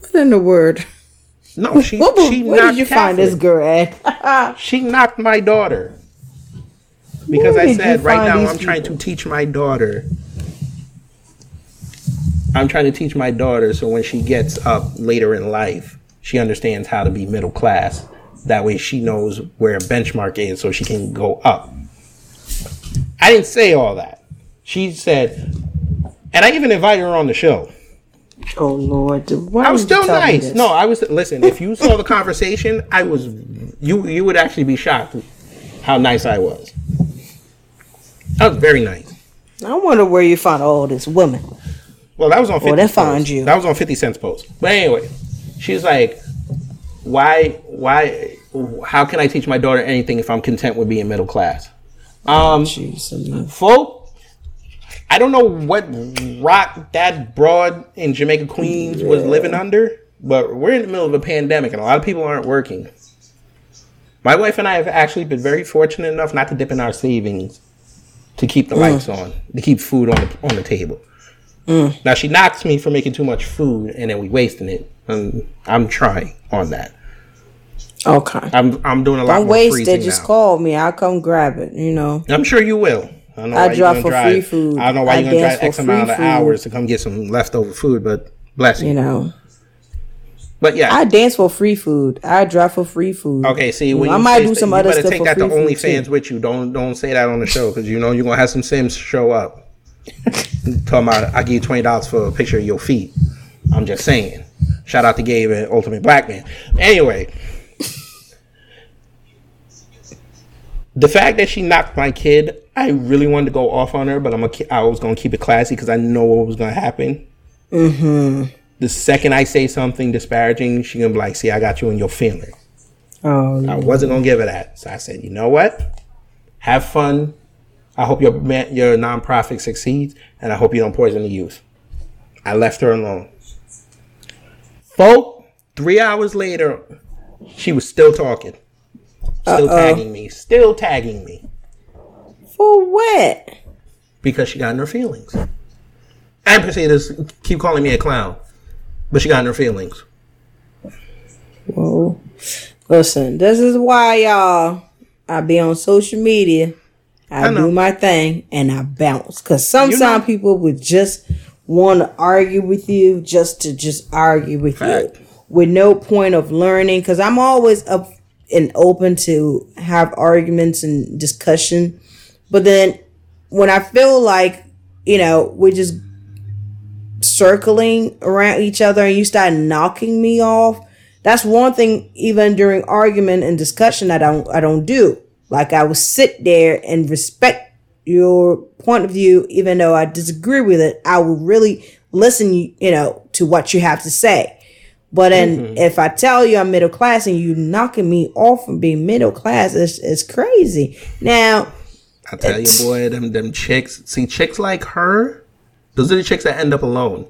What in the word? No, she, What, she where knocked did you find this girl at? She knocked my daughter because I said right now I'm trying to teach my daughter. I'm trying to teach my daughter so when she gets up later in life, she understands how to be middle class. That way she knows where a benchmark is so she can go up. I didn't say all that. She said, and I even invited her on the show. Oh Lord, why I was still nice. No, I was listen. If you saw the conversation, I was you. You would actually be shocked how nice I was. I was very nice. I wonder where you found all this women. Well, that was on. 50 they found you. That was on Fifty Cent's post. But anyway, she's like, "Why? Why? How can I teach my daughter anything if I'm content with being middle class?" Um, I mean, folk, I don't know what rock that broad in Jamaica Queens was living under, but we're in the middle of a pandemic and a lot of people aren't working. My wife and I have actually been very fortunate enough not to dip in our savings to keep the mm. lights on, to keep food on the on the table. Mm. Now she knocks me for making too much food and then we wasting it. And I'm trying on that. Okay. I'm I'm doing a lot Don't waste it. Just now. call me. I'll come grab it. You know. I'm sure you will. I don't know I why you're for drive. free food. I don't know why you're gonna drive X amount of food. hours to come get some leftover food, but bless you. You know. But yeah, I dance for free food. I drive for free food. Okay, see, when I might do some you other better stuff take for that to OnlyFans with you. Don't don't say that on the show because you know you're gonna have some Sims show up. Talking about I give you twenty dollars for a picture of your feet. I'm just saying. Shout out to Gabe and Ultimate Black Man. Anyway, the fact that she knocked my kid, I really wanted to go off on her, but I'm a, I was gonna keep it classy because I know what was gonna happen. Mm-hmm. The second I say something disparaging, she gonna be like, "See, I got you in your feeling." Oh, I wasn't gonna give her that, so I said, "You know what? Have fun. I hope your man, your nonprofit succeeds, and I hope you don't poison the youth." I left her alone. Folk, three hours later, she was still talking, still tagging me, still tagging me for what? because she got in her feelings. And proceeded to keep calling me a clown, but she got in her feelings. Whoa. Listen, this is why y'all I be on social media. I, I do my thing and I bounce. Cause sometimes know- people would just want to argue with you just to just argue with Fact. you with no point of learning. Cause I'm always up and open to have arguments and discussion. But then when I feel like, you know, we're just circling around each other and you start knocking me off, that's one thing even during argument and discussion I don't I don't do. Like I will sit there and respect your point of view even though I disagree with it. I will really listen you know to what you have to say. But then mm-hmm. if I tell you I'm middle class and you knocking me off from being middle class, it's, it's crazy. Now, I tell you, boy, them them chicks. See, chicks like her, those are the chicks that end up alone.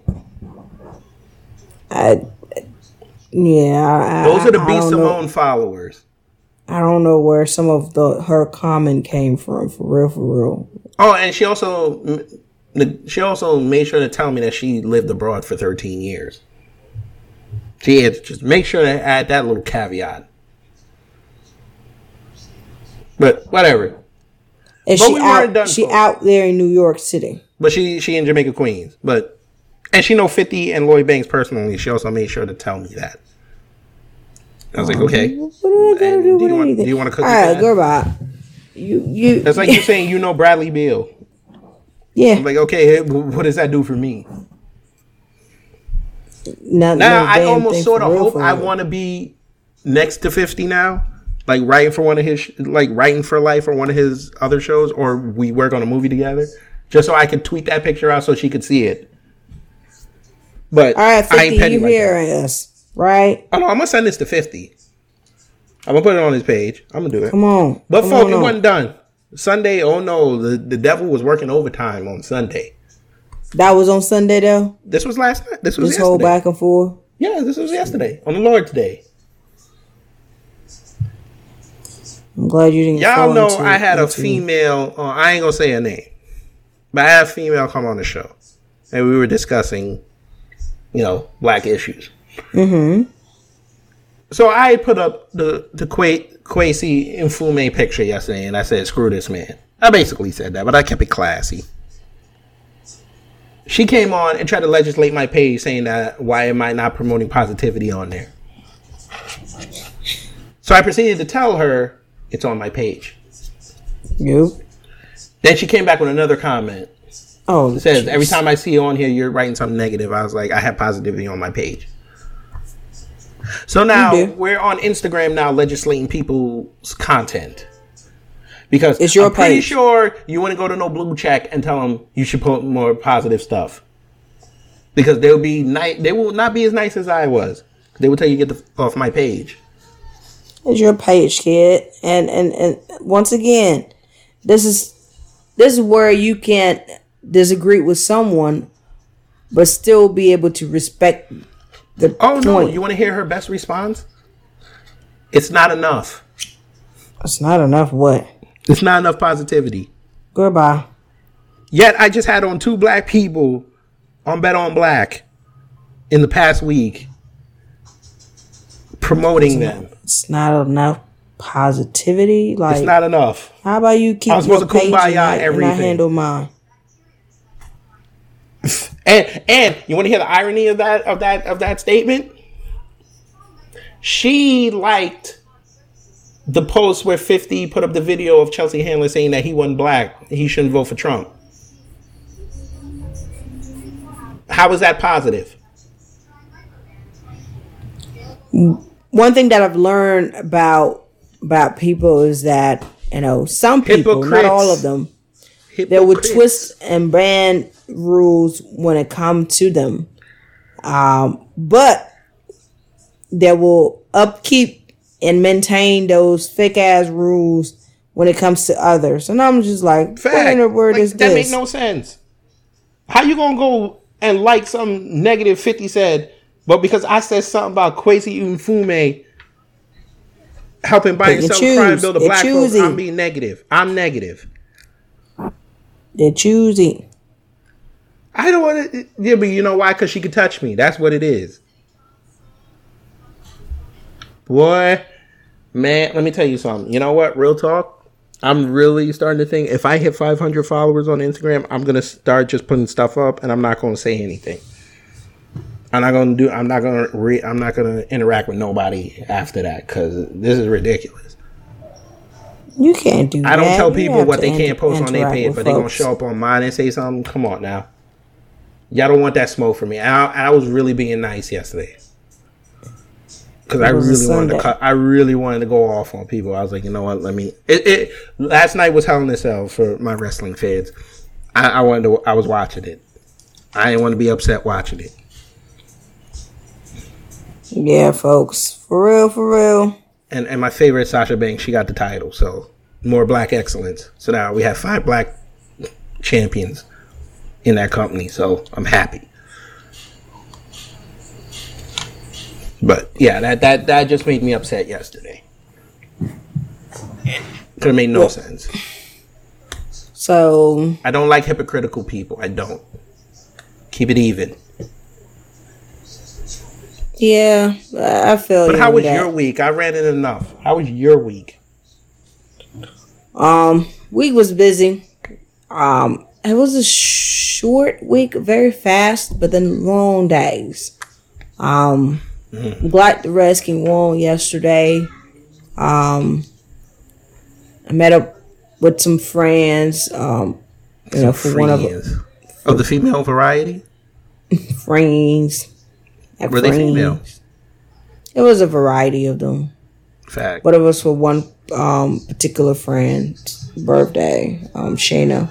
I, yeah, I, Those are the B. Simone followers. I don't know where some of the her comment came from. For real, for real. Oh, and she also she also made sure to tell me that she lived abroad for 13 years. She had to just make sure to add that little caveat. But whatever. And But she we out. done She for- out there in New York City. But she she in Jamaica Queens. But and she know 50 and Lloyd Banks personally. She also made sure to tell me that. I was like, okay. What do I gotta do do with you want- do you wanna cook All right, girl, bye. You you. That's like you saying you know Bradley Beal. yeah. I'm like, okay, what does that do for me? Not, Now no I almost sort of hope I want to be next to fifty now, like writing for one of his, sh- like writing for life or one of his other shows, or we work on a movie together, just so I could tweet that picture out so she could see it. But All right, I fifty. ain't petty You like that. us, right? Oh no, I'm gonna send this to fifty. I'm gonna put it on his page. I'm gonna do it. Come on. But Come folk, on it on. wasn't done. Sunday, oh no, the, the devil was working overtime on Sunday. That was on Sunday though. This was last night. This was This whole back and forth. Yeah, this was yesterday on the Lord's Day. I'm glad you didn't. Y'all know into- I had a female. Uh, I ain't gonna say her name, but I had a female come on the show, and we were discussing, you know, black issues. Mm-hmm. So I put up the the Qua- Kweisi Mfume picture yesterday, and I said, "Screw this man." I basically said that, but I kept it classy. She came on and tried to legislate my page, saying that why am I not promoting positivity on there? So I proceeded to tell her it's on my page. Yep. Then she came back with another comment. Oh, says, jeez. every time I see you on here, you're writing something negative. I was like, I have positivity on my page. So now we're on Instagram now legislating people's content. Because It's your I'm pretty page. sure you want to go to no blue check and tell them you should put more positive stuff. Because they'll be nice. They will not be as nice as I was. They will tell you get the, off my page. It's your page, kid. And and and once again, this is this is where you can't disagree with someone, but still be able to respect the Oh no! You want to hear her best response? It's not enough. It's not enough. What? It's not enough positivity. Goodbye. Yet I just had on two black people on Bet on Black in the past week promoting them. It's not enough positivity. Like, It's not enough. how about you keep I'm supposed to kumbaya and I- and I handle mine? And and you want to hear the irony of that of that of that statement? She liked the post where 50 put up the video of Chelsea Handler saying that he wasn't black, he shouldn't vote for Trump. How is that positive? One thing that I've learned about about people is that you know some people, not all of them, they would twist and bend rules when it comes to them. Um, but they will upkeep and maintain those fake ass rules when it comes to others. And I'm just like, what Fact. in the word Like, is that this? make no sense. How you gonna go and like some negative 50 said, but because I said something about Kweisi Mfume helping buy Pick and and sell crime bill to They're black folks. I'm being negative. I'm negative. They're choosing. I don't want to. Yeah, but you know why? Because she could touch me. That's what it is. Boy, man, let me tell you something. You know what? Real talk. I'm really starting to think if I hit 500 followers on Instagram, I'm gonna start just putting stuff up, and I'm not gonna say anything. I'm not gonna do. I'm not gonna. Re, I'm not gonna interact with nobody after that because this is ridiculous. You can't do. I don't tell people what they can't post on their page, but they're gonna show up on mine and say something. Come on now, y'all don't want that smoke from me. I, I was really being nice yesterday because I It was a really wanted to cut. I really wanted to go off on people. I was like, you know what? Let me. It, it last night was hell in a cell for my wrestling fans. I, I wanted to. I was watching it. I didn't want to be upset watching it. Yeah, folks. For real, for real. And and my favorite Sasha Banks, she got the title. So more black excellence. So now we have five black champions in that company. So I'm happy. But yeah, that that that just made me upset yesterday. Could have made no sense. So I don't like hypocritical people. I don't. Keep it even. Yeah, I feel But how was your week? I ran it enough. How was your week? Um, week was busy. Um, it was a short week, very fast, but then long days. Um, Mm-hmm. Black the Redskin won yesterday. Um, I met up with some friends. Um, you know, for one of Friends. of the female variety. friends. Like Were they female? It was a variety of them. Fact. but it was for one um, particular friend's birthday, um, Shayna.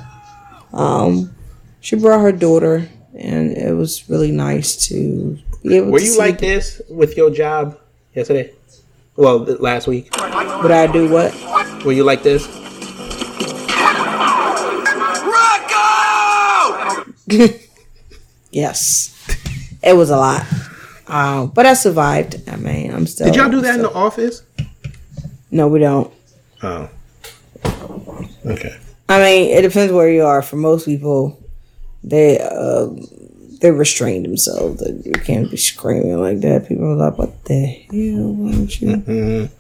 Um, she brought her daughter, and it was really nice to be able Were you like this with your job yesterday? Well, th- last week. Would I do what? Were you like this? Yes, it was a lot, um, but I survived. I mean, I'm still. Did y'all do that in the office? No, we don't. Oh. Okay. I mean, it depends where you are. For most people, they uh, they restrain themselves. You can't be screaming like that. People are like, "What the hell? Why don't you?" Mm-hmm.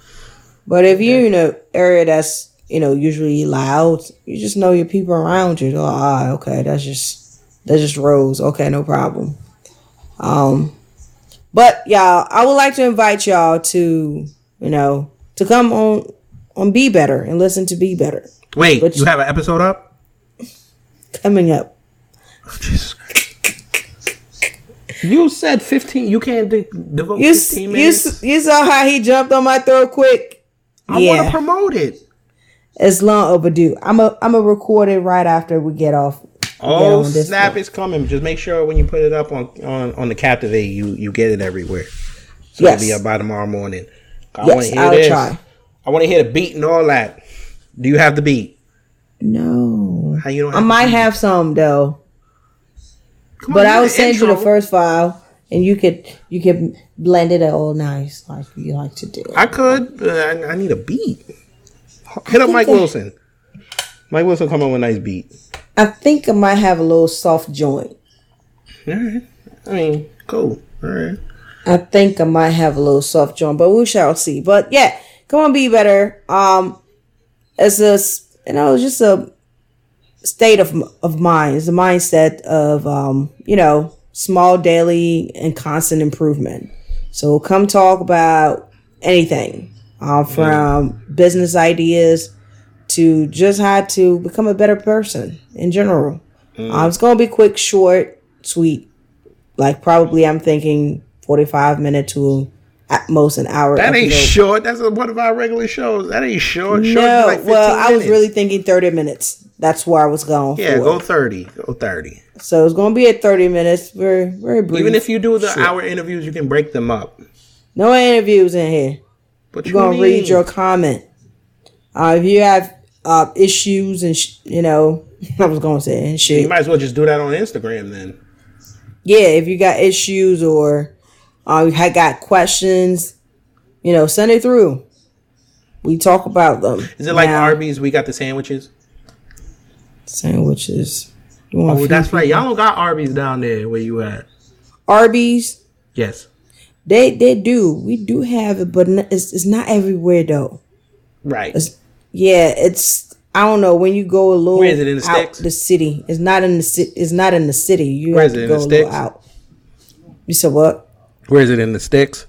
But if you're in an area that's you know usually loud, you just know your people around you. Oh, ah, okay, that's just that's just Rose. Okay, no problem. Um, but y'all, I would like to invite y'all to you know to come on on Be Better and listen to Be Better Wait, But- you have an episode up? coming up. Oh, Jesus You said 15. You can't de- devote You, 15 you, minutes. you saw how he jumped on my throat quick. I want to promote it. it's long overdue. I'm a I'm a record it right after we get off. Oh, snap one. is coming. Just make sure when you put it up on, on, on the Captivate, you, you get it everywhere. So Yes. it'll be up by tomorrow morning. I Yes, want to hear I'll this. try. I want to hear the beat and all that. Do you have the beat? No, How you don't I might beat? have some though, Come but on, I will send you the first file, and you could you could blend it all nice like you like to do. I could, but I, I need a beat. Hit up Mike Wilson. Mike Wilson come up with a nice beat. I think I might have a little soft joint. All right. I mean, cool. All right. I think I might have a little soft joint, but we shall see. But yeah, come on, be better. Um, it's a s- you know just a state of of mind. It's a mindset of um you know small daily and constant improvement. So come talk about anything, uh, from business ideas to just how to become a better person in general. Uh, it's gonna be quick, short, sweet. Like probably I'm thinking 45 minutes to at most an hour. That ain't short. That's one of our regular shows. That ain't short. Short No, is like 15 well, I was really thinking 30 minutes. That's where I was going. Yeah, for. go 30. Go 30. So it's going to be at 30 minutes. Very, very brief. Even if you do the hour interviews, you can break them up. no interviews in here. But You're you going to read your comment. Uh, if you have uh, issues and, sh- you know, I was going to say and shit. You might as well just do that on Instagram then. Yeah, if you got issues or uh, had got questions, you know, send it through. We talk about them. Is it like Now, Arby's? We got the sandwiches. Sandwiches. You want a Oh, that's right. Y'all don't got Arby's down there where you at. Arby's. Yes. They they do. We do have it, but it's it's not everywhere though. Right. Yeah, it's I don't know when you go a little Where is it, in the out sticks? the city. It's not in the city. It's not in the city. You Where have is it, to in go the a little sticks? out. You said what? Where is it in the sticks?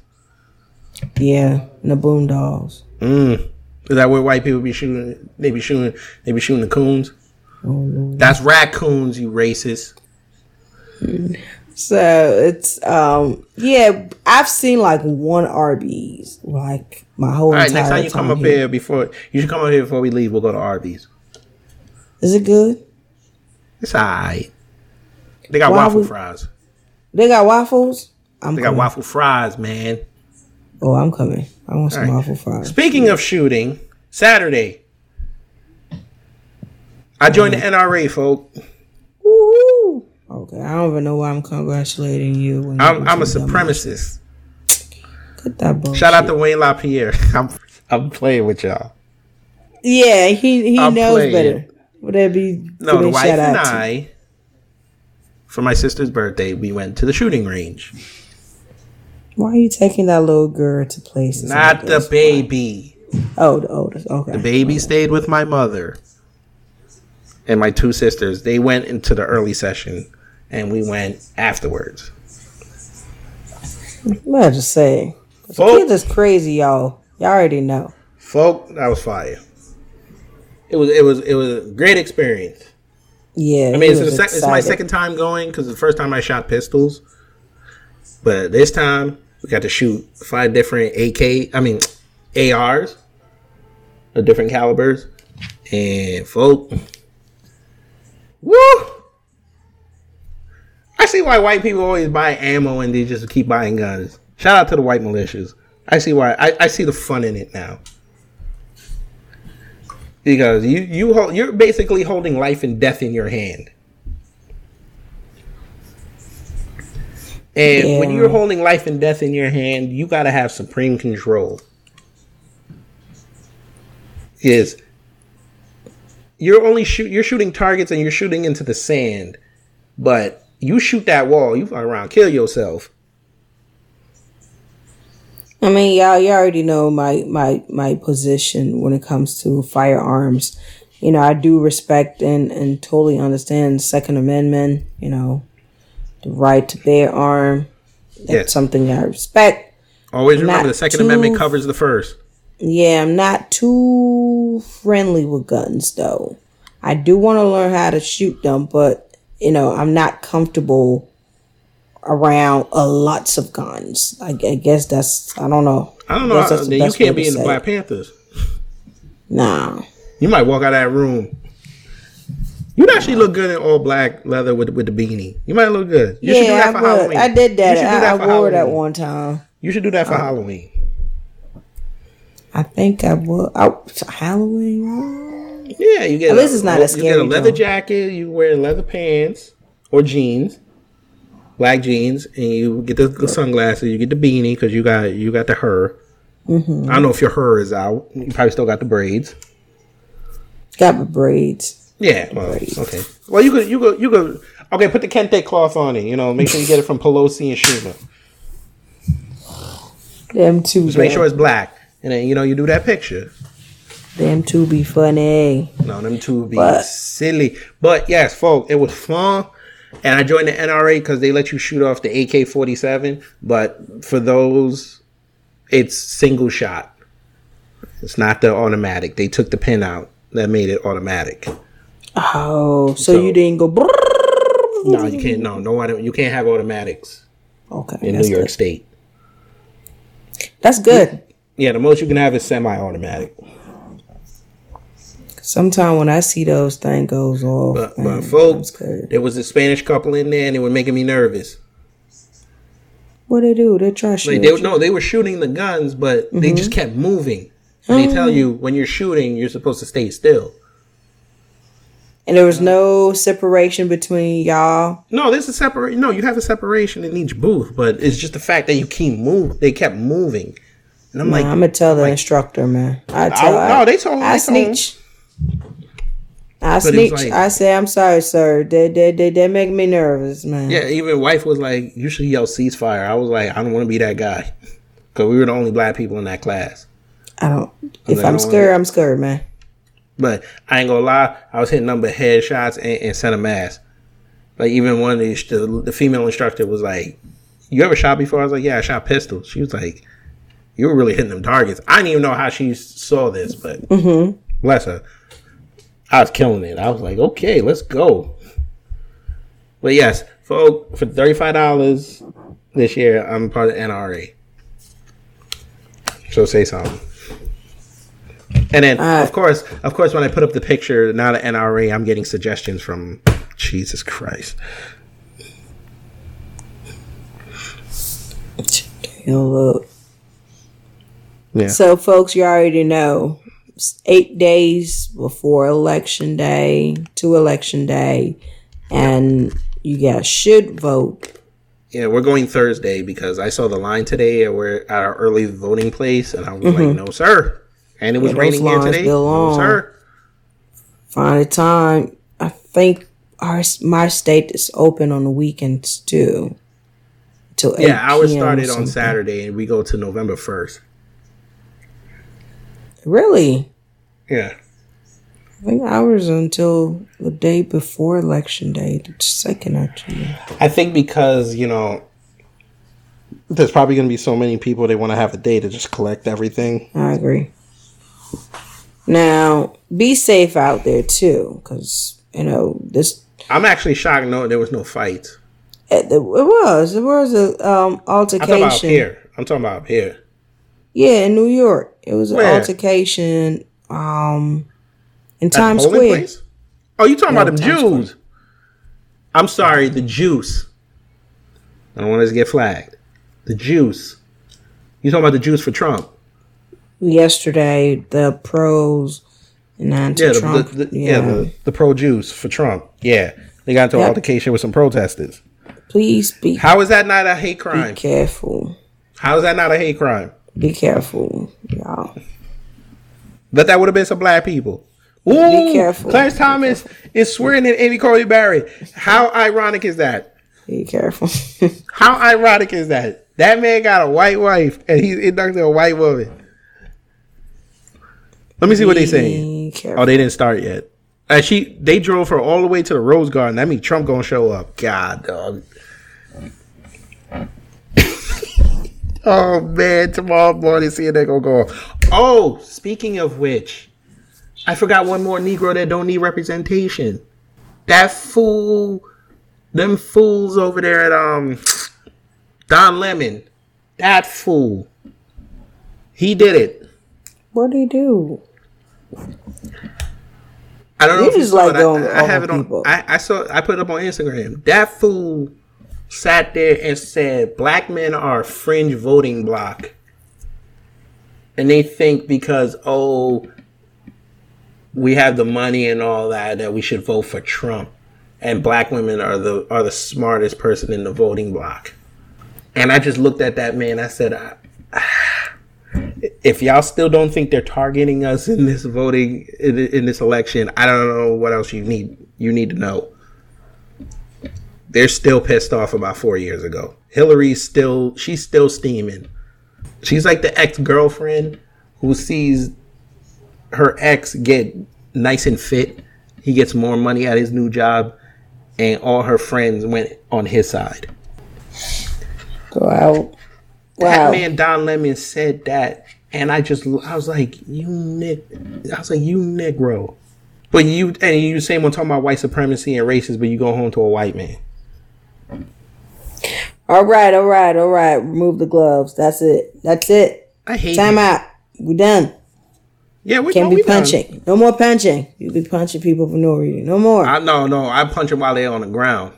Yeah, in the boondocks. Mm. Is that where white people be shooting? They be shooting. They be shooting the coons. Oh, That's raccoons, you racist. So it's um yeah. I've seen like one Arby's like my whole All right. Next time you come up here before you should come up here before we leave. We'll go to Arby's. Is it good? It's alright. They got Why waffle fries. They got waffles. I'm They got coming. waffle fries, man. Oh, I'm coming. I want some right. waffle fries. Speaking of shooting, Saturday, I joined the NRA, folk. Okay, I don't even know why I'm congratulating you. I'm, I'm a supremacist. Cut that bullshit. Shout out to Wayne LaPierre. I'm, I'm playing with y'all. Yeah, he he I'm knows playing. better. Would that be No, the wife and out to? I, for my sister's birthday, we went to the shooting range. Why are you taking that little girl to places? Not like the baby. Oh, the oldest. Okay. The baby stayed with my mother and my two sisters. They went into the early session, and we went afterwards. Let's just say, Folk- kids is crazy, y'all. Y'all already know. Folk, that was fire. It was it was it was a great experience. Yeah, I mean, it's, the sec- it's my second time going because the first time I shot pistols, but this time we got to shoot five different AK. I mean, ARs of different calibers, and folk, woo! I see why white people always buy ammo and they just keep buying guns. Shout out to the white militias. I see why. I, I see the fun in it now. Because you you hold, you're basically holding life and death in your hand. And when you're holding life and death in your hand, you got to have supreme control. Is you're only shoot you're shooting targets and you're shooting into the sand, but you shoot that wall, you fuck around, kill yourself. I mean, y'all, you already know my my my position when it comes to firearms. You know, I do respect and and totally understand the Second Amendment. You know, the right to bear arm. That's Yes. something I respect. Always remember the Second too- Amendment covers the first. Yeah, I'm not too friendly with guns though. I do want to learn how to shoot them, but you know, I'm not comfortable around uh, lots of guns. I, I guess that's I don't know. I don't know. that's the you can't be in the Black. Panthers. Nah. You might walk out of that room. You'd actually look good in all black leather with with the beanie. You might look good. You should do yeah, that I would. Halloween. I did that. You should do I, that I wore that Halloween. one time. You should do that for Halloween. I think I would. I, Halloween. Yeah, you get At least it's not a You get a leather jacket. You wear leather pants or jeans, black jeans, and you get the, the sunglasses. You get the beanie because you got you got the her. Mm-hmm. I don't know if your her is out. You probably still got the braids. Got my braids. Yeah. Well, okay. Well, you could you could you could. Okay, put the kente cloth on it. You know, make sure you get it from Pelosi and Schumer. Them two. Just make sure it's black, and then you know you do that picture. Them two be funny. No, them two be But- silly. But yes, folks, it was fun. And I joined the NRA because they let you shoot off the AK 47. But for those, it's single shot. It's not the automatic. They took the pin out that made it automatic. Oh, so, So- you didn't go. No, you can't. No, no, you can't have automatics Okay, in New York good. State. That's good. Yeah, the most you can have is semi-automatic. Sometimes when I see those things goes off, But, but folks, there was a Spanish couple in there, and they were making me nervous. What they do? They try shooting. shoot. Like they no, they were shooting the guns, but they Mm-hmm. just kept moving. And they tell you when you're shooting, you're supposed to stay still. and there was no separation between y'all. No, there's a separate. No, you have a separation in each booth, but it's just the fact that you keep move. They kept moving, and I'm Nah, like, I'm gonna tell the instructor, man. I tell. I- no, they told- I they him. snitch. I snitch. like- I say, I'm sorry, sir. They they they they make me nervous, man. yeah. Even wife was like, you should yell ceasefire. I was like, I don't want to be that guy, because we were the only black people in that class. I don't. I If don't I'm wanna- scared, I'm scared, man. But I ain't gonna lie, I was hitting number headshots and, and center mass. Like even one of the, the the female instructor was like, "You ever shot before?" I was like, "Yeah, I shot pistols." She was like, "You were really hitting them targets." I didn't even know how she saw this, but mm-hmm. bless her, I was killing it. I was like, "Okay, let's go." But yes, for for thirty five dollars this year, I'm part of NRA. So say something. And then, Uh, of course, of course, when I put up the picture, not an NRA, I'm getting suggestions from Jesus Christ. Yeah. So, folks, you already know. Eight days before election day to election day, and you guys should vote. Yeah, we're going Thursday because I saw the line today and we're at our early voting place, and I was like, no, sir. And it was Mm-hmm. Yeah, raining here today. No, sir. Find a time. I think our my state is open on the weekends too. Till Yeah, ours started on. Saturday and we go to November 1st. Really? Yeah. I think ours until the day before election day, the second actually. I think because, you know, there's probably going to be so many people they want to have a day to just collect everything. I agree. Now, be safe out there too, because you know this. I'm actually shocked no there was no fight. It, it was it was a um, I'm talking about altercation. here. I'm talking about here. Yeah, in New York, it was an Where? altercation. Um, in Times Square. place? Oh, you talking Yeah, about the Times Square. Jews? I'm sorry, the juice. I don't want us to get flagged. The juice. You talking about the juice for Trump? Yesterday, the pros and anti-Trump. the, the, yeah, the, the pro juice for Trump. Yeah, they got into an altercation with some protesters. Please be How is that not a hate crime? be careful. How is that not a hate crime? Be careful, y'all. But that would have been some black people. Ooh, careful. Clarence Thomas is swearing at Amy Coney Barrett. How ironic is that? Be careful. How ironic is that? That man got a white wife and he's inducted a white woman. Let me see what they saying. Careful. Oh, they didn't start yet. And she they drove her all the way to the Rose Garden. That means Trump gonna show up. God dog. Oh man, tomorrow morning see they gonna go. Oh, speaking of which, I forgot one more Negro that don't need representation. That fool, them fools over there at um Don Lemon. That fool. He did it. What did he do? I don't know You if you just saw like it. I- I, have it on. people. I, I saw. I put it up on Instagram. That fool sat there and said, "Black men are a fringe voting block," and they think because oh, we have the money and all that that we should vote for Trump, and black women are the are the smartest person in the voting block. And I just looked at that man. I said, I, if y'all still don't think they're targeting us in this voting in, in this election, I don't know what else you need you need to know. They're still pissed off about four years ago. Hillary's still she's still steaming. She's like the ex girlfriend who sees her ex get nice and fit. He gets more money at his new job, and all her friends went on his side. Wow. That Wow. man Don Lemon said that, and I just I was like, you nick, I was like, you Negro. But you and you same one talking about white supremacy and racist, but you go home to a white man. All right, all right, all right. Remove the gloves. That's it. That's it. I hate Time it. out. We done. Yeah, we Can't no, be we done. punching. No more punching. You be punching people for no reason. No more. I no no. I punch them while they're on the ground.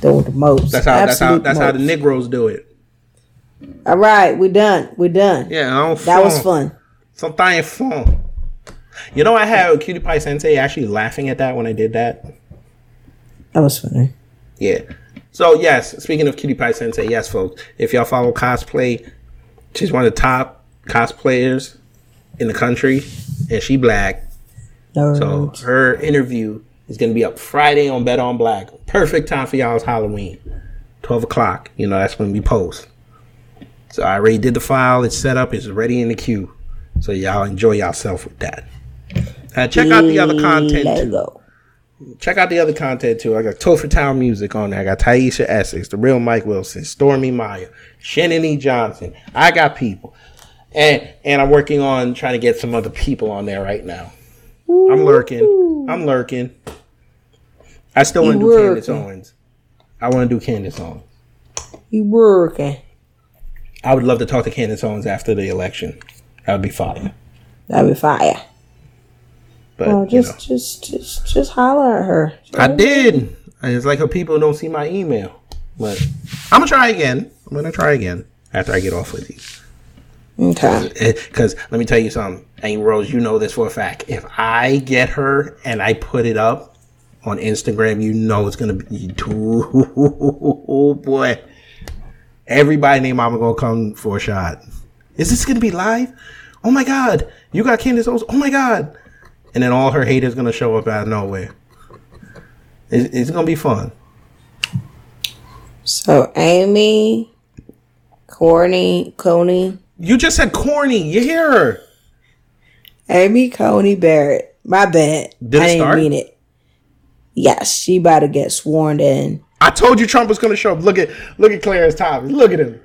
Doing the most. That's how that's how that's how the. Negroes do it. All right, we're done. We're done. Yeah, I don't. That was fun. Something fun. You know, I had Cutie Pie Sensei actually laughing at that when I did that. That was funny. Yeah. So yes, speaking of Cutie Pie Sensei, yes, folks, if y'all follow cosplay, she's one of the top cosplayers in the country, and she black. No, So her interview is gonna be up Friday on Bet on Black. Perfect time for y'all's Halloween, twelve o'clock. You know that's when we post. So I already did the file. It's set up. It's ready in the queue. So y'all enjoy yourself with that. Uh, check out the other content. Lego. Check out the other content too. I got Topher Town music on there. I got Taisha Essex, the real Mike Wilson, Stormy Maya, Shannon E. Johnson. I got people. And and I'm working on trying to get some other people on there right now. I'm lurking. I'm lurking. I still want to do Candace working. Owens. I want to do Candace Owens. You working. I would love to talk to Candace Owens after the election. That would be fire. That'd be fire. But Oh, you know. just, just, just, just holler at her. I did. And It's like her people don't see my email. But I'm gonna try again. I'm gonna try again after I get off with these. Okay. Because eh, let me tell you something, and Rose, you know this for a fact. If I get her and I put it up on Instagram, you know it's gonna be oh boy. Everybody named Mama gonna come for a shot. Is this gonna be live? Oh my god, you got Candace Owens. Oh my god, and then all her haters gonna show up out of nowhere. It's, it's gonna be fun. So Amy, Corny, Coney, You just said corny. You hear her? Amy Coney Barrett. My bad. Did I didn't start? mean it. Yes, she about to get sworn in. I told you Trump was gonna show up. Look at look at Clarence Thomas. Look at him.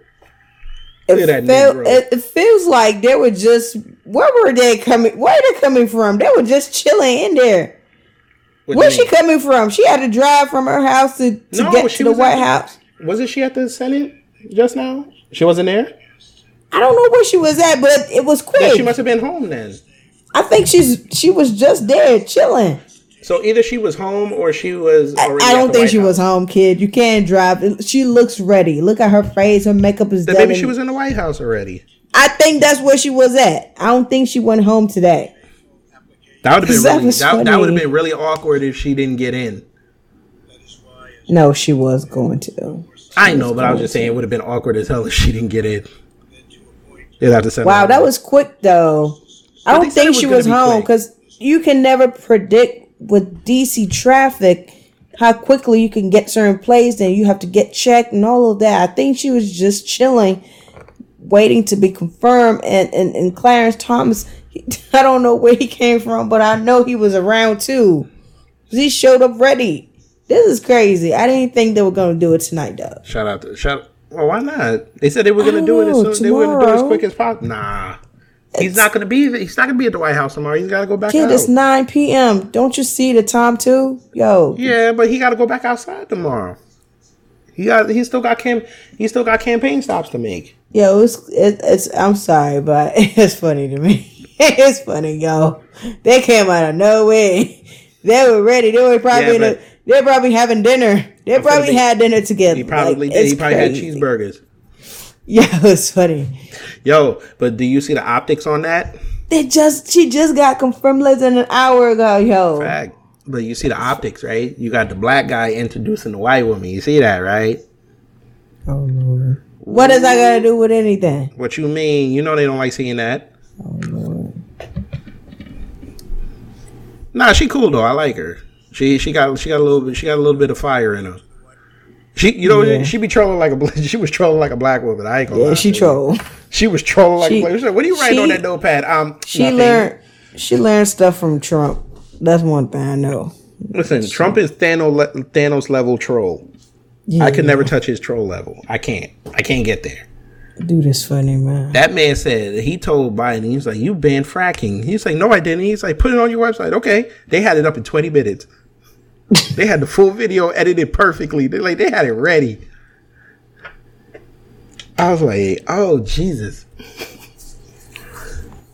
Look It, at that feel, it, it feels like they were just where were they coming? Where are they coming from? They were just chilling in there. What Where's she coming from? She had to drive from her house to, to No, get to the White House. Wasn't she at the Senate just now? She wasn't there. I don't know where she was at, but it was Then quick. she must have been home then. I think she's she was just there chilling. So either she was home or she was. I, Already I don't think White she was home, kid. You can't drive. She looks ready. Look at her face. Her makeup is Then done. maybe she was in the White House already. I think that's where she was at. I don't think she went home today. That would have been really, was that, that would have been really awkward if she didn't get in. No, she was going to. I know, but I was just saying it would have been awkward as hell if she didn't get in. They'd have to send Wow, that was quick though. I don't they said it think was she was be home because you can never predict with DC traffic how quickly you can get certain places and you have to get checked and all of that. I think she was just chilling, waiting to be confirmed. And and, and Clarence Thomas, I don't know where he came from, but I know he was around too. He showed up ready. This is crazy. I didn't think they were gonna do it tonight though. Shout out to shout. Well, why not? They said they were gonna don't it. As oh, soon, as they were gonna do it as quick as possible. Nah, he's not gonna be. He's not gonna be at the White House tomorrow. He's got to go back Kid, out. it's 9 p.m. Don't you see the time too? Yo, Yeah, but he got to go back outside tomorrow. He got. He still got cam. He still got campaign stops to make. Yo, it's, it, it's I'm sorry, but it's funny to me. it's funny, yo. They came out of nowhere. They were ready. They were probably Yeah, in a, they're probably having dinner. They probably they- had dinner together. He probably Like, did. He probably crazy. had cheeseburgers. Yo, it's funny. Yo, but do you see the optics on that? They just she just got confirmed less than an hour ago, yo. Fact. But you see the optics, right? You got the black guy introducing the white woman. You see that, right? Oh Lord. What does that got to do with anything? What you mean? You know they don't like seeing that. Oh Lord. Nah, she cool though. I like her. She she got she got a little bit she got a little bit of fire in her. She you know Yeah. she be trolling like a she was trolling like a black woman. I ain't gonna. Yeah, lie she to troll. She was trolling like She- a black. She said, "What are you writing on that notepad?" Um, She nothing. learned she learned stuff from Trump. That's one thing I know. Listen, Trump is Thanos le- Thanos level troll. I could never touch his troll level. I can't. I can't get there. Dude is funny, man. That man said he told Biden, he's like, "You banned fracking." He's like, "No, I didn't." He's like, "Put it on your website." Okay, they had it up in twenty minutes. they had the full video edited perfectly. They like they had it ready. I was like, "Oh Jesus!"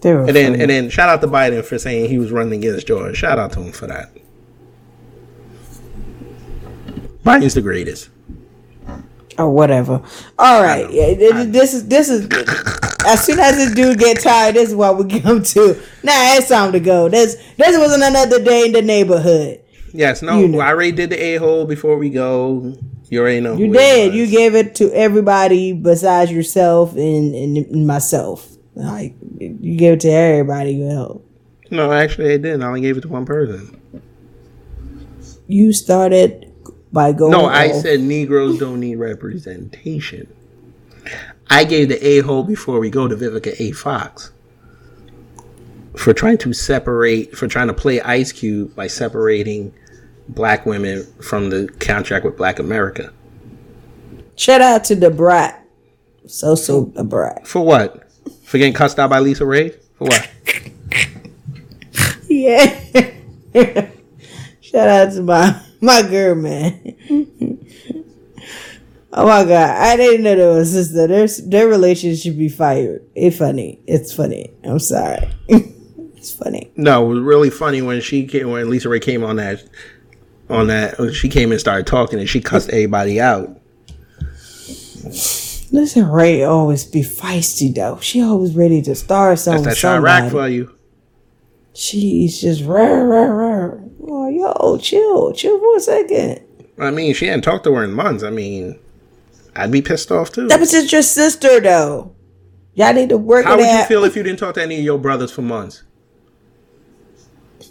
They were And then funny. and then shout out to Biden for saying he was running against George. Shout out to him for that. Biden's the greatest. or whatever. All right, yeah, this is this is as soon as this dude get tired, this is what we come to. Nah, it's time to go. This this wasn't another day in the neighborhood. Yes, no, You know. I already did the a hole before we go. You already know. You who it did. was. You gave it to everybody besides yourself and, and, and myself. Like you gave it to everybody. Well, No, actually, I didn't. I only gave it to one person. you started by going. No, I off- said Negroes don't need representation. I gave the a hole before we go to Vivica A. Fox for trying to separate, for trying to play Ice Cube by separating black women from the contract with Black America. shout out to the brat. So so the brat. For what? For getting cussed out by Lisa Ray? For what? Yeah. Shout out to my my girl, man. oh my god, I didn't know they was sister. Their their relationship should be fired. It's funny. It's funny. I'm sorry. it's funny. No, it was really funny when she came, when Lisa Ray came on that on that she came and started talking and she cussed everybody out. Listen, Ray always be feisty though. She always ready to start That's something. that with Chirac for you. She's just rah rah rah. Oh, yo, chill, chill for a second. I mean, she hadn't talked to her in months. I mean, I'd be pissed off too. That was just your sister though. Y'all need to work How would you feel if you didn't talk to any of your brothers for months?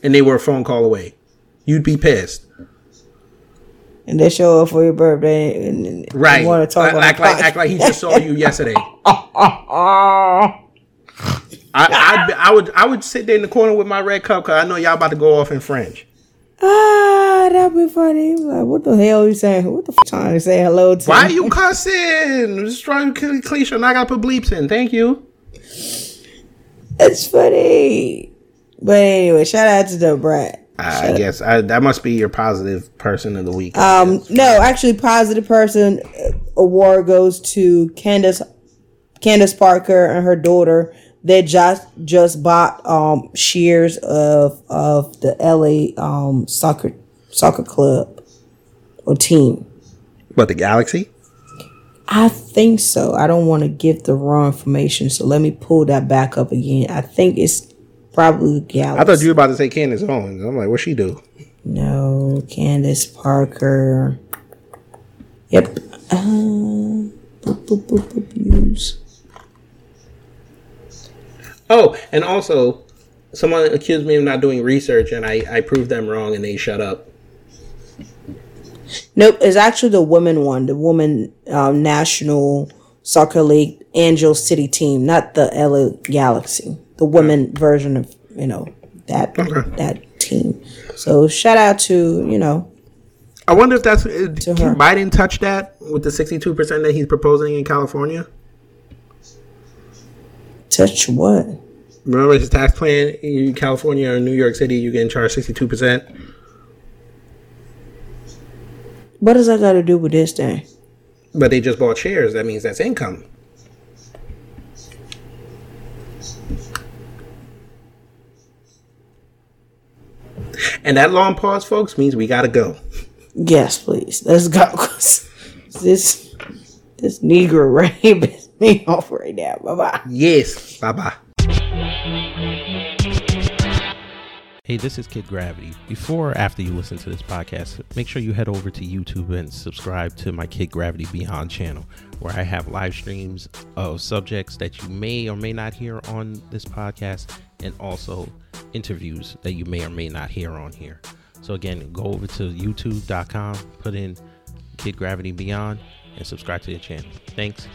And they were a phone call away. You'd be pissed. And they show up for your birthday and, and Right. want to talk on act like act like he just saw you yesterday. I, I'd I would I would sit there in the corner with my red cup because I know y'all about to go off in French. ah, that'd be funny. Like, what the hell are you saying? What the f- trying to say hello to? Why are you cussing? Just trying to kill cliche and I gotta put bleeps in. Thank you. It's funny. But anyway, shout out to the brat. I guess I, that must be your positive person of the week. Um, no, actually, positive person uh, award goes to Candace Candace Parker and her daughter. They just just bought um shares of of the LA um soccer soccer club or team. but the Galaxy? I think so. I don't want to give the wrong information, so let me pull that back up again. I think it's probably Galaxy. I thought you were about to say Candace Owens. I'm like, what she do? No, Candace Parker. Yep. Uh, boop, boop, boop, use. Oh, and also, someone accused me of not doing research, and I, I proved them wrong, and they shut up. Nope, it's actually the women one, the woman um, national soccer league Angel City team, not the LA Galaxy. The women version of you know that Okay. that team. So shout out to you know I wonder if that's uh, To can her. Biden touch that with the 62 percent that he's proposing in California. touch what. Remember his tax plan in California or New York City, you getting charged 62 percent. What does that got to do with this thing? But they just bought shares. That means that's income. And that long pause, folks, means we gotta go. Yes, please. Let's go. this this Negro rape is me off right now. Bye bye. Yes. Bye bye. Hey, this is Kid Gravity. Before or after you listen to this podcast, make sure you head over to YouTube and subscribe to my Kid Gravity Beyond channel, where I have live streams of subjects that you may or may not hear on this podcast, and also interviews that you may or may not hear on here. So again, go over to youtube.com, put in Kid Gravity Beyond, and subscribe to the channel. Thanks.